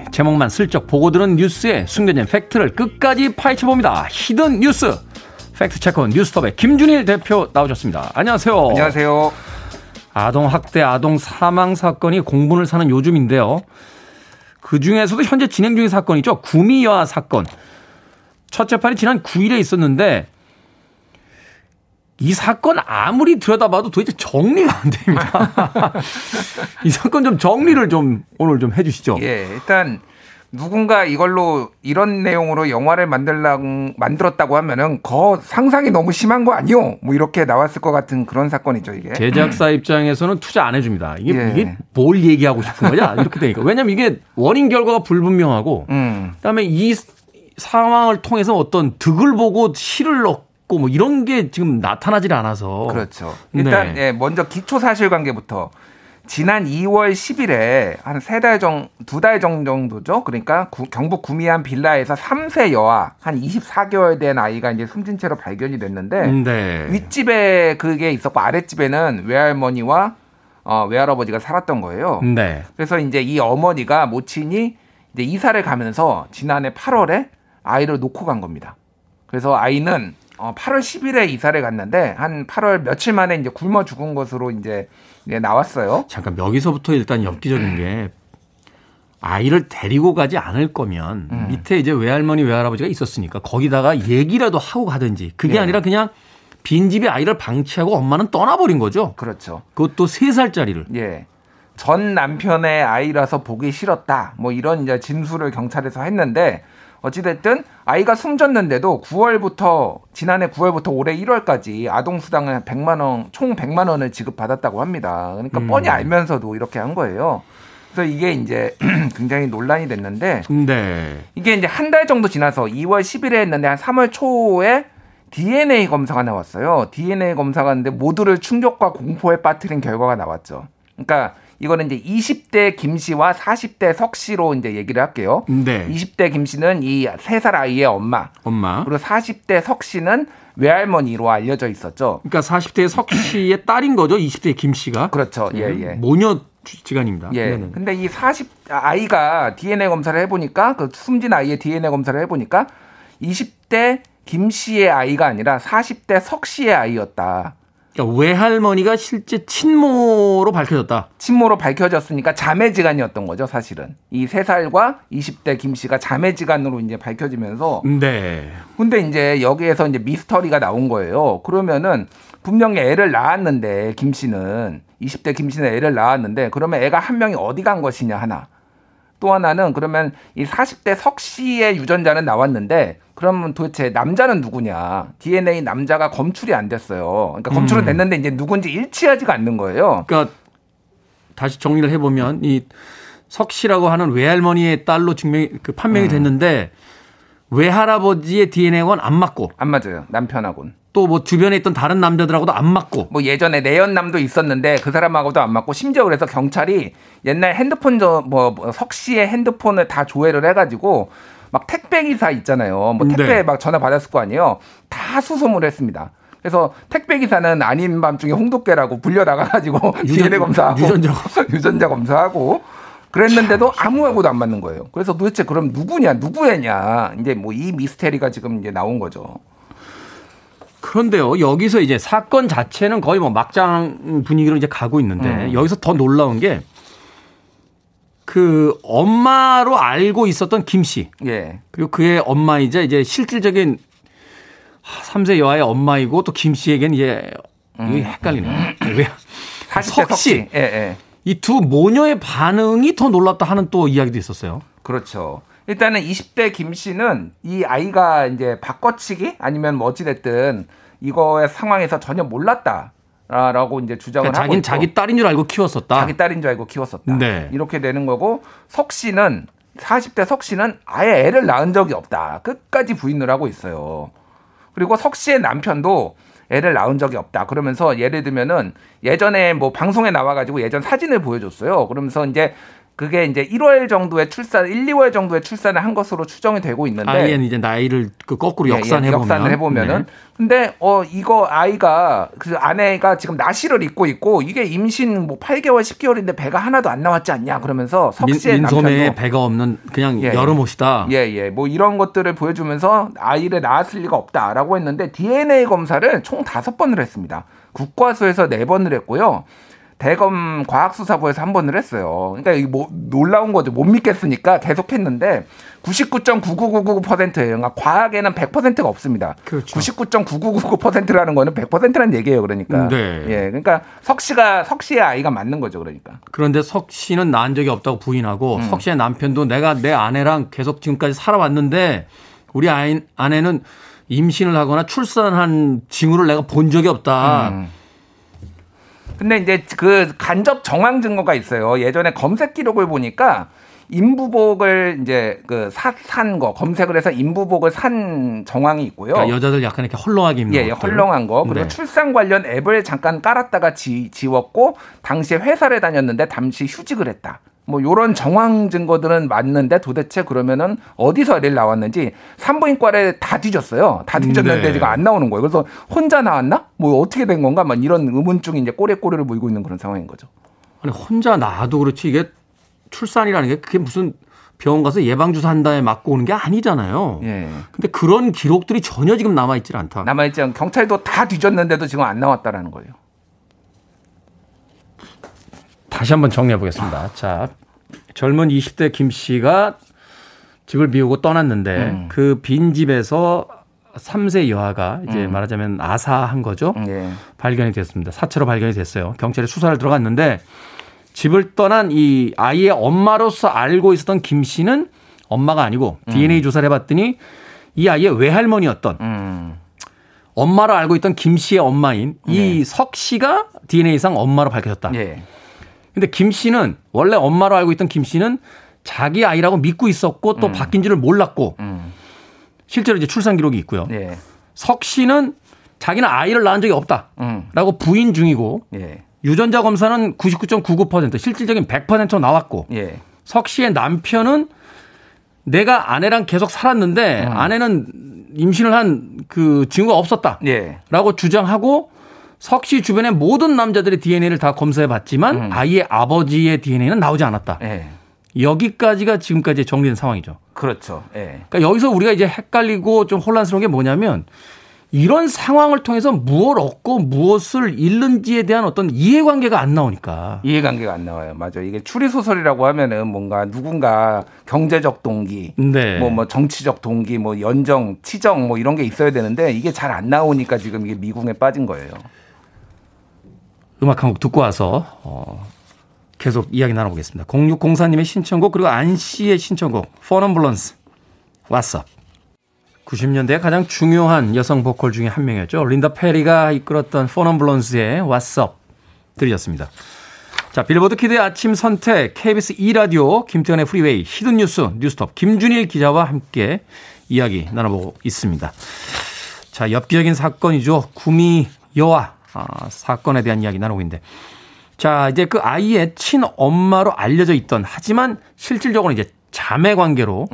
제목만 슬쩍 보고 들은 뉴스에 숨겨진 fact를 끝까지 파헤쳐봅니다. hidden 뉴스 fact check 뉴스톱의 김준일 대표 나오셨습니다. 안녕하세요. 안녕하세요. 아동 학대, 아동 사망 사건이 공분을 사는 요즘인데요. 그 중에서도 현재 진행 중인 사건이죠. 구미여아 사건. 첫 재판이 지난 9일에 있었는데 이 사건 아무리 들여다봐도 도대체 정리가 안 됩니다. (laughs) 이 사건 좀 정리를 좀 오늘 좀 해주시죠. 예, 일단 누군가 이걸로 이런 내용으로 영화를 만들라 만들었다고 하면은 거 상상이 너무 심한 거 아니요? 뭐 이렇게 나왔을 것 같은 그런 사건이죠 이게. 제작사 입장에서는 투자 안 해줍니다. 이게, 예. 이게 뭘 얘기하고 싶은 거냐? 이렇게 되니까. 왜냐면 이게 원인 결과가 불분명하고, 음, 그다음에 이 상황을 통해서 어떤 득을 보고 실을 넣고 뭐 이런 게 지금 나타나질 않아서. 그렇죠. 일단 네. 예, 먼저 기초 사실관계부터 지난 2월 10일에 한 세 달 정, 두 달 정도죠. 그러니까 구- 경북 구미안 빌라에서 3세 여아 한 24개월 된 아이가 이제 숨진 채로 발견이 됐는데 네. 윗집에 그게 있었고 아랫집에는 외할머니와 어, 외할아버지가 살았던 거예요. 네. 그래서 이제 이 어머니가 모친이 이제 이사를 가면서 지난해 8월에 아이를 놓고 간 겁니다. 그래서 아이는 어, 8월 10일에 이사를 갔는데 한 8월 며칠 만에 이제 굶어 죽은 것으로 이제, 이제 나왔어요. 잠깐 여기서부터 일단 엽기적인 게 아이를 데리고 가지 않을 거면 음. 밑에 이제 외할머니 외할아버지가 있었으니까 거기다가 얘기라도 하고 가든지 그게 예. 아니라 그냥 빈집에 아이를 방치하고 엄마는 떠나버린 거죠. 그렇죠. 그것도 세 살짜리를. 예. 전 남편의 아이라서 보기 싫었다. 뭐 이런 이제 진술을 경찰에서 했는데 어찌됐든 아이가 숨졌는데도 9월부터 지난해 9월부터 올해 1월까지 아동 수당을 100만 원, 총 100만 원을 지급받았다고 합니다. 그러니까 뻔히 알면서도 이렇게 한 거예요. 그래서 이게 이제 (clears throat) 굉장히 논란이 됐는데 네. 이게 이제 한 달 정도 지나서 2월 10일에 했는데 한 3월 초에 DNA 검사가 나왔어요. DNA 검사가 왔는데 모두를 충격과 공포에 빠뜨린 결과가 나왔죠. 그러니까 이거는 이제 20대 김 씨와 40대 석 씨로 이제 얘기를 할게요. 네. 20대 김 씨는 이 3살 아이의 엄마, 엄마. 그리고 40대 석 씨는 외할머니로 알려져 있었죠. 그러니까 40대 석 씨의 딸인 거죠. 20대 김 씨가. 그렇죠. 예, 예. 모녀 지간입니다. 예. 네네. 근데 이 40, 아이가 DNA 검사를 해보니까, 그 숨진 아이의 DNA 검사를 해보니까 20대 김 씨의 아이가 아니라 40대 석 씨의 아이였다. 그러니까 외할머니가 실제 친모로 밝혀졌다. 친모로 밝혀졌으니까 자매지간이었던 거죠, 사실은. 이 3살과 20대 김 씨가 자매지간으로 이제 밝혀지면서 네. 근데 이제 여기에서 이제 미스터리가 나온 거예요. 그러면은 분명히 애를 낳았는데 김 씨는 20대 김 씨는 애를 낳았는데 그러면 애가 한 명이 어디 간 것이냐 하나. 또 하나는 그러면 이 40대 석 씨의 유전자는 나왔는데 그러면 도대체 남자는 누구냐? DNA 남자가 검출이 안 됐어요. 그러니까 검출은 됐는데 이제 누군지 일치하지가 않는 거예요. 그러니까 다시 정리를 해보면 이 석 씨라고 하는 외할머니의 딸로 증명 그 판명이 됐는데 외할아버지의 DNA건 안 맞고 안 맞아요. 남편하고는. 또 뭐 주변에 있던 다른 남자들하고도 안 맞고 뭐 예전에 내연남도 있었는데 그 사람하고도 안 맞고 심지어 그래서 경찰이 옛날 핸드폰 저뭐석 씨의 핸드폰을 다 조회를 해가지고 막 택배 기사 있잖아요. 뭐 택배 네. 막 전화 받았을 거 아니에요. 다 수소문 했습니다. 그래서 택배 기사는 아닌 밤중에 홍두깨라고 불려 나가가지고 (laughs) DNA 검사하고 유전자 (laughs) 유전자 검사하고 그랬는데도 아무하고도 안 맞는 거예요. 그래서 도대체 그럼 누구냐 누구애냐 이제 뭐 이 미스테리가 지금 이제 나온 거죠. 그런데요 여기서 이제 사건 자체는 거의 뭐 막장 분위기로 이제 가고 있는데 음. 여기서 더 놀라운 게 그 엄마로 알고 있었던 김 씨. 예. 그리고 그의 엄마이자 이제 실질적인 3세 여아의 엄마이고 또 김 씨에겐 이제 이게 헷갈리네. 왜 40대 석씨. 석씨. 예, 예. 이 두 모녀의 반응이 더 놀랍다 하는 또 이야기도 있었어요. 그렇죠. 일단은 20대 김 씨는 이 아이가 이제 바꿔치기 아니면 뭐 어찌됐든 이거의 상황에서 전혀 몰랐다 라고 이제 주장을 그러니까 하고 있고 자기 딸인 줄 알고 키웠었다. 자기 딸인 줄 알고 키웠었다. 네. 이렇게 되는 거고 석 씨는 40대 석 씨는 아예 애를 낳은 적이 없다. 끝까지 부인을 하고 있어요. 그리고 석 씨의 남편도 애를 낳은 적이 없다. 그러면서 예를 들면은 예전에 뭐 방송에 나와가지고 예전 사진을 보여줬어요. 그러면서 이제 그게 이제 1월 정도의 출산, 1, 2월 정도의 출산을 한 것으로 추정이 되고 있는데 아이는 이제 나이를 그 거꾸로 예, 역산해 예, 보면 역산을 해보면은 근데 어 이거 아이가 그 아내가 지금 나시를 입고 있고 이게 임신 뭐 8개월 10개월인데 배가 하나도 안 나왔지 않냐 그러면서 석씨의 민, 민소매에 배가 없는 그냥 예, 예. 여름 옷이다. 예, 예. 뭐 이런 것들을 보여주면서 아이를 낳았을 리가 없다라고 했는데 DNA 검사를 총 다섯 번을 했습니다. 국과수에서 네 번을 했고요. 대검 과학수사부에서 한 번을 했어요. 그러니까 이뭐 놀라운 거죠. 못 믿겠으니까 계속 했는데 99.9999%예요. 그러니까 과학에는 100%가 없습니다. 그렇죠. 99.9999%라는 거는 100%라는 얘기예요. 그러니까. 네. 예. 그러니까 석 씨가 석 씨의 아이가 맞는 거죠. 그러니까. 그런데 석 씨는 낳은 적이 없다고 부인하고 음. 석 씨의 남편도 내가 내 아내랑 계속 지금까지 살아왔는데 우리 아이, 아내는 임신을 하거나 출산한 징후를 내가 본 적이 없다. 음. 근데 이제 그 간접 정황 증거가 있어요. 예전에 검색 기록을 보니까 인부복을 이제 그 산 거 검색을 해서 인부복을 산 정황이 있고요. 그러니까 여자들 약간 이렇게 헐렁하게 입는 예, 예, 것들. 헐렁한 거. 그리고 네. 출산 관련 앱을 잠깐 깔았다가 지, 지웠고 당시에 회사를 다녔는데 잠시 휴직을 했다. 뭐 요런 정황 증거들은 맞는데 도대체 그러면은 어디서 애를 나왔는지 산부인과를 다 뒤졌어요. 다 뒤졌는데 네. 지금 안 나오는 거예요. 그래서 혼자 나왔나? 뭐 어떻게 된 건가? 막 이런 의문증이 이제 꼬리꼬리를 물고 있는 그런 상황인 거죠. 아니 혼자 낳아도 그렇지 이게 출산이라는 게 그게 무슨 병원 가서 예방주사 한 다음에 맞고 오는 게 아니잖아요. 예. 근데 그런 기록들이 전혀 지금 남아있질 않다. 남아있지 않 경찰도 다 뒤졌는데도 지금 안 나왔다라는 거예요. 다시 한번 정리해 보겠습니다. 자, 젊은 20대 김 씨가 집을 비우고 떠났는데 음. 그빈 집에서 3세 여아가 이제 말하자면 아사한 거죠. 예. 발견이 됐습니다. 사체로 발견이 됐어요. 경찰이 수사를 들어갔는데 집을 떠난 이 아이의 엄마로서 알고 있었던 김 씨는 엄마가 아니고 DNA 조사를 해봤더니 이 아이의 외할머니였던 음. 엄마로 알고 있던 김 씨의 엄마인 이석 씨가 DNA상 엄마로 밝혀졌다. 예. 근데 김 씨는 원래 엄마로 알고 있던 김 씨는 자기 아이라고 믿고 있었고 또 바뀐 줄을 몰랐고 음. 실제로 이제 출산 기록이 있고요. 예. 석 씨는 자기는 아이를 낳은 적이 없다라고 음. 부인 중이고 예. 유전자 검사는 99.99% 실질적인 100% 나왔고 예. 석 씨의 남편은 내가 아내랑 계속 살았는데 음. 아내는 임신을 한그 징후가 없었다라고 예. 주장하고 석 씨 주변의 모든 남자들의 DNA를 다 검사해 봤지만 음. 아이의 아버지의 DNA는 나오지 않았다. 예. 여기까지가 지금까지 정리된 상황이죠. 그렇죠. 예. 그러니까 여기서 우리가 이제 헷갈리고 좀 혼란스러운 게 뭐냐면 이런 상황을 통해서 무엇을 얻고 무엇을 잃는지에 대한 어떤 이해관계가 안 나오니까. 이해관계가 안 나와요. 맞아. 이게 추리 소설이라고 하면은 뭔가 누군가 경제적 동기, 네. 뭐 뭐 정치적 동기, 뭐 연정, 치정 뭐 이런 게 있어야 되는데 이게 잘 안 나오니까 지금 이게 미궁에 빠진 거예요. 음악 한 곡 듣고 와서 어, 계속 이야기 나눠보겠습니다. 0604님의 신청곡 그리고 안 씨의 신청곡 What's Up 90년대 가장 중요한 여성 보컬 중에 한 명이었죠. 린다 페리가 이끌었던 What's Up 들으셨습니다. 자, 빌보드 키드의 아침 선택 KBS 2라디오 김태훈의 프리웨이 hidden 뉴스 뉴스톱 김준일 기자와 함께 이야기 나눠보고 있습니다. 자, 엽기적인 사건이죠. 구미 여아 아, 사건에 대한 이야기 나누고 있는데. 자, 이제 그 아이의 친엄마로 알려져 있던 하지만 실질적으로 이제 자매 관계로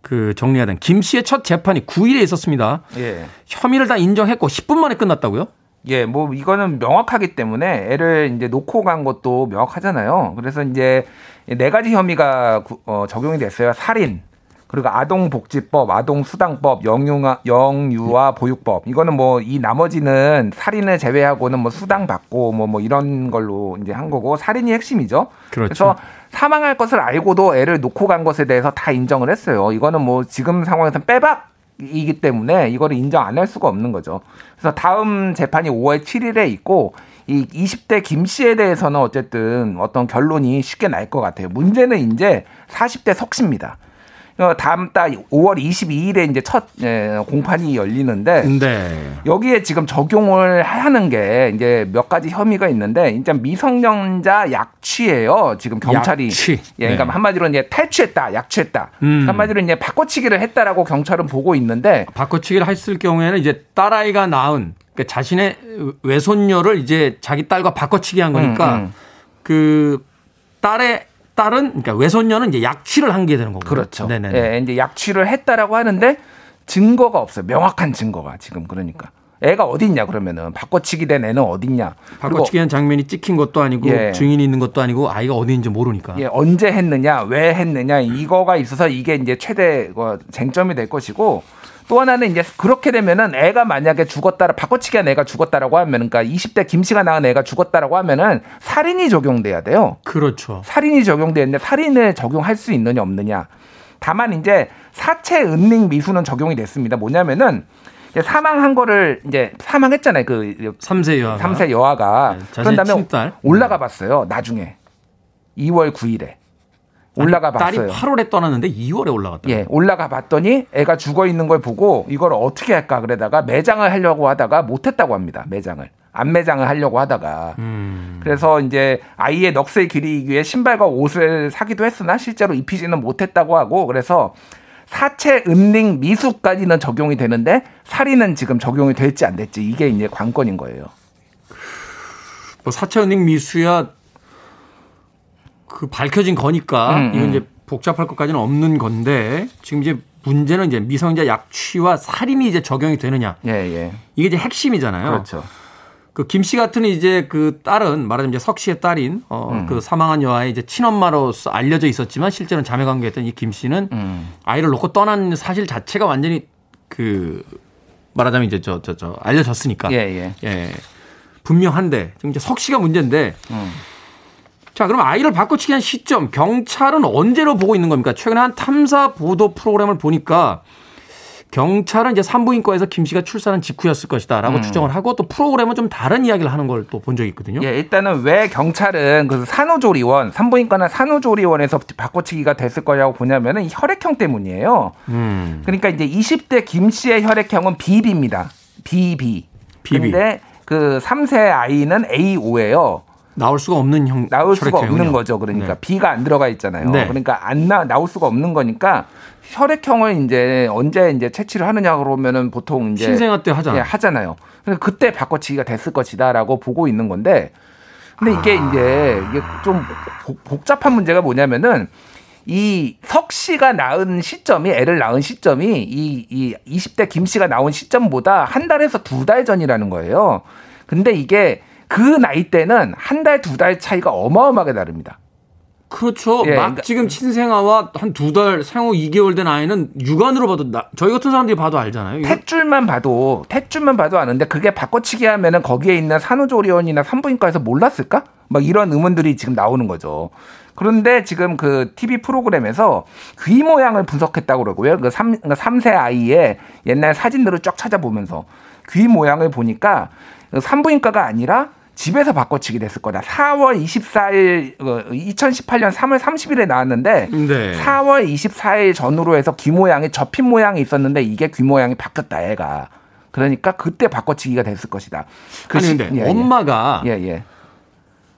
그 정리가 된김 씨의 첫 재판이 9일에 있었습니다. 예. 혐의를 다 인정했고 10분 만에 끝났다고요? 예, 뭐 이거는 명확하기 때문에 애를 이제 놓고 간 것도 명확하잖아요. 그래서 이제 네 가지 혐의가 구- 어, 적용이 됐어요. 살인, 그리고 아동복지법, 아동수당법, 영유아, 영유아 보육법. 이거는 뭐 이 나머지는 살인을 제외하고는 뭐 수당 받고 뭐 뭐 이런 걸로 이제 한 거고 살인이 핵심이죠. 그렇죠. 그래서 사망할 것을 알고도 애를 놓고 간 것에 대해서 다 인정을 했어요. 이거는 뭐 지금 상황에서는 빼박 이기 때문에 이거를 인정 안 할 수가 없는 거죠. 그래서 다음 재판이 5월 7일에 있고 이 20대 김 씨에 대해서는 어쨌든 어떤 결론이 쉽게 날 것 같아요. 문제는 이제 40대 석 씨입니다. 어, 다음 달 5월 22일에 이제 첫 예, 공판이 열리는데 네. 여기에 지금 적용을 하는 게 이제 몇 가지 혐의가 있는데 이제 미성년자 약취예요. 지금 경찰이 약취. 예, 그러니까 네. 한마디로 이제 탈취했다, 약취했다. 음. 한마디로 이제 바꿔치기를 했다라고 경찰은 보고 있는데 바꿔치기를 했을 경우에는 이제 딸아이가 낳은 그러니까 자신의 외손녀를 이제 자기 딸과 바꿔치기 한 거니까 음, 음. 그 딸의 딸은 그러니까 외손녀는 이제 약취를 한 게 되는 거고. 그렇죠. 네네. 예, 이제 약취를 했다라고 하는데 증거가 없어요. 명확한 증거가 지금 그러니까. 애가 어디 있냐 그러면은 바꿔치기 된 애는 어디 있냐. 그리고 바꿔치기 한 장면이 찍힌 것도 아니고 예. 증인이 있는 것도 아니고 아이가 어디 있는지 모르니까. 예, 언제 했느냐, 왜 했느냐 이거가 있어서 이게 이제 최대 어, 쟁점이 될 것이고 또 하나는 이제 그렇게 되면은 애가 만약에 죽었다라 바꿔치기한 애가 죽었다라고 하면 그러니까 20대 김 씨가 낳은 애가 죽었다라고 하면은 살인이 적용돼야 돼요. 그렇죠. 살인이 적용되는데 살인을 적용할 수 있느냐 없느냐. 다만 이제 사체 은닉 미수는 적용이 됐습니다. 뭐냐면은 사망한 거를 이제 사망했잖아요. 그 삼세 여아가. 3세 여아가 네, 그런 다음에 친딸. 올라가 봤어요. 나중에 2월 9일에 올라가 딸이 봤어요. 8월에 떠났는데 2월에 올라갔다. 예, 올라가 봤더니 애가 죽어 있는 걸 보고 이걸 어떻게 할까 그러다가 매장을 하려고 하다가 못했다고 합니다. 매장을 안 매장을 하려고 하다가 음. 그래서 이제 아이의 넋을 기리기 위해 신발과 옷을 사기도 했으나 실제로 입히지는 못했다고 하고 그래서 사체 은닉 미수까지는 적용이 되는데 살인은 지금 적용이 될지 안 될지 이게 이제 관건인 거예요. 뭐 사체 은닉 미수야 그 밝혀진 거니까 음, 이건 음. 이제 복잡할 것까지는 없는 건데 지금 이제 문제는 이제 미성년자 약취와 살인이 이제 적용이 되느냐 예, 예. 이게 이제 핵심이잖아요. 그렇죠. 그 김 씨 같은 이제 그 딸은 말하자면 이제 석 씨의 딸인 어 음. 그 사망한 여아의 이제 친엄마로서 알려져 있었지만 실제로는 자매 관계였던 이 김 씨는 음. 아이를 놓고 떠난 사실 자체가 완전히 그 말하자면 이제 저 저저 알려졌으니까 예, 예. 예. 분명한데 지금 이제 석 씨가 문제인데 음. 자 그럼 아이를 바꿔치기 한 시점 경찰은 언제로 보고 있는 겁니까? 최근에 한 탐사 보도 프로그램을 보니까 경찰은 이제 산부인과에서 김 씨가 출산한 직후였을 것이다라고 추정을 하고 또 프로그램은 좀 다른 이야기를 하는 걸 또 본 적이 있거든요. 예, 일단은 왜 경찰은 그 산후조리원, 산부인과나 산후조리원에서 바꿔치기가 됐을 거라고 보냐면은 이 혈액형 때문이에요. 음. 그러니까 이제 20대 김 씨의 혈액형은 BB입니다. BB. BB. 근데 그 3세 아이는 A5예요. 나올 수가 없는 형 나올 수가. 없는 거죠. 그러니까 네. B가 안 들어가 있잖아요. 네. 그러니까 안 나, 나올 수가 없는 거니까 혈액형을 이제 언제 이제 채취를 하느냐 그러면은 보통 이제 신생아 때 하잖아요. 예, 하잖아요. 그래서 그때 바꿔치기가 됐을 것이다라고 보고 있는 건데, 근데 이게 아. 이제 이게 좀 복- 복잡한 문제가 뭐냐면은 이 석 씨가 낳은 시점이 애를 낳은 시점이 이, 이 20대 김 씨가 나온 시점보다 한 달에서 두 달 전이라는 거예요. 근데 이게 그 나이 때는 한 달, 두 달 차이가 어마어마하게 다릅니다. 그렇죠. 예, 막 그러니까- 지금 친생아와 한 두 달 생후 2개월 된 아이는 육안으로 봐도 나- 저희 같은 사람들이 봐도 알잖아요. 탯줄만 봐도 탯줄만 봐도 아는데 그게 바꿔치기 하면은 거기에 있는 산후조리원이나 산부인과에서 몰랐을까? 막 이런 의문들이 지금 나오는 거죠. 그런데 지금 그 TV 프로그램에서 귀 모양을 분석했다고 그러고요. 그 3, 그 3세 아이의 옛날 사진들을 쫙 찾아보면서 귀 모양을 보니까 그 산부인과가 아니라 집에서 바꿔치기 됐을 거다. 4월 24일, 2018년 3월 30일에 나왔는데 네. 4월 24일 전후로 해서 귀 모양이 접힌 모양이 있었는데 이게 귀 모양이 바뀌었다 애가. 그러니까 그때 바꿔치기가 됐을 것이다. 그 아니 근데 예, 예. 엄마가 예, 예.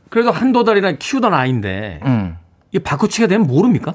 그래도 한두 달이나 키우던 아이인데 음. 이게 바꿔치기가 되면 모릅니까?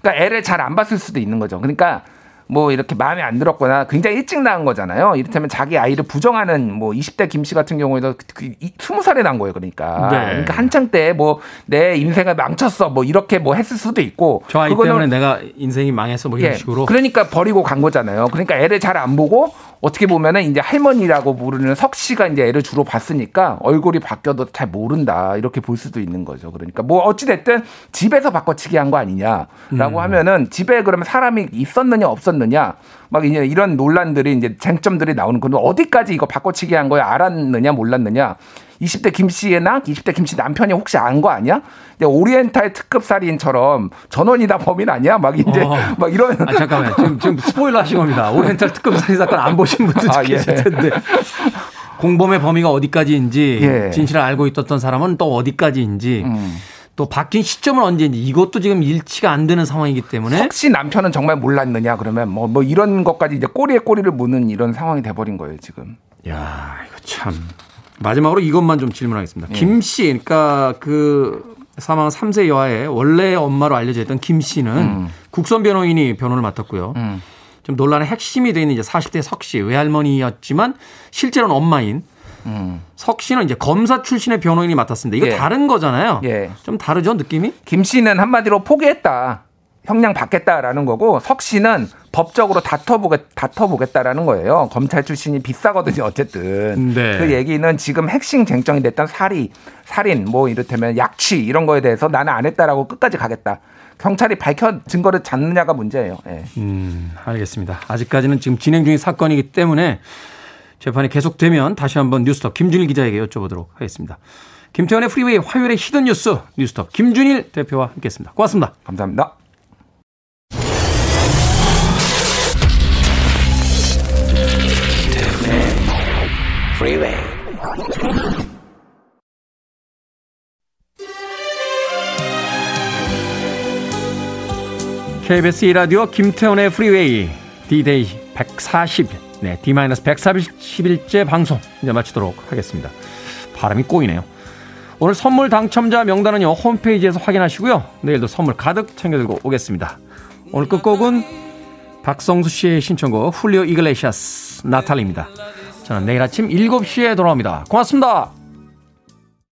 그러니까 애를 잘 안 봤을 수도 있는 거죠. 그러니까 뭐 이렇게 마음에 안 들었거나 굉장히 일찍 낳은 거잖아요. 이를테면 자기 아이를 부정하는 뭐 20대 김 씨 같은 경우에도 그 이- 20살에 낳은 거예요. 그러니까. 네. 그러니까 한창 때 뭐 내 인생을 망쳤어 뭐 이렇게 뭐 했을 수도 있고 저 아이 그거는 때문에 내가 인생이 망했어 뭐 이런 예. 식으로. 그러니까 버리고 간 거잖아요. 그러니까 애를 잘 안 보고 어떻게 보면은 이제 할머니라고 부르는 석 씨가 이제 애를 주로 봤으니까 얼굴이 바뀌어도 잘 모른다 이렇게 볼 수도 있는 거죠. 그러니까 뭐 어찌 됐든 집에서 바꿔치기 한 거 아니냐라고 음. 하면은 집에 그러면 사람이 있었느냐 없었느냐 막 이제 이런 논란들이 이제 쟁점들이 나오는 건데 어디까지 이거 바꿔치기 한 거야 알았느냐 몰랐느냐 20대 김 씨나 20대 김 씨 남편이 혹시 안 거 아니야? 근데 오리엔탈 특급 살인처럼 전원이 다 범인 아니야? 막 이제 어. 막 이러면 아, 잠깐만요. 지금, 지금 스포일러 하신 겁니다. 오리엔탈 특급 살인 사건 안 보신 분들 아, 계실 예. 텐데. 공범의 범위가 어디까지인지, 예. 진실을 알고 있었던 사람은 또 어디까지인지, 음. 또 바뀐 시점은 언제인지 이것도 지금 일치가 안 되는 상황이기 때문에 혹시 남편은 정말 몰랐느냐 그러면 뭐, 뭐 이런 것까지 이제 꼬리에 꼬리를 무는 이런 상황이 돼버린 거예요 지금. 야, 이거 참. 마지막으로 이것만 좀 질문하겠습니다. 예. 김 씨, 그러니까 그 사망한 3세 여아의 원래 엄마로 알려져 있던 김 씨는 국선 변호인이 변호를 맡았고요. 음. 좀 논란의 핵심이 되어 있는 이제 40대 석 씨, 외할머니였지만 실제로는 엄마인 음. 석 씨는 이제 검사 출신의 변호인이 맡았습니다. 이거 예. 다른 거잖아요. 예. 좀 다르죠, 느낌이? 김 씨는 한마디로 포기했다. 형량 받겠다라는 거고 석 씨는 법적으로 다퉈보겠, 다퉈보겠다라는 거예요. 검찰 출신이 비싸거든요, 어쨌든. 네. 그 얘기는 지금 핵심 쟁점이 됐던 살이, 살인, 뭐 이를테면 약취 이런 거에 대해서 나는 안 했다라고 끝까지 가겠다. 경찰이 밝혀 증거를 찾느냐가 문제예요. 예. 음, 알겠습니다. 아직까지는 지금 진행 중인 사건이기 때문에 재판이 계속되면 다시 한번 뉴스톱 김준일 기자에게 여쭤보도록 하겠습니다. 김태훈의 프리웨이 화요일의 hidden 뉴스 뉴스톱 김준일 대표와 함께했습니다. 고맙습니다. 감사합니다. KBS 2라디오 김태훈의 프리웨이 D-Day 140, 네, D-140일째 방송 이제 마치도록 하겠습니다. 바람이 꼬이네요. 오늘 선물 당첨자 명단은요, 홈페이지에서 확인하시고요. 내일도 선물 가득 챙겨들고 오겠습니다. 오늘 끝곡은 박성수 씨의 신청곡 훌리오 이글레시아스 나탈입니다. 저는 내일 아침 7시에 돌아옵니다. 고맙습니다.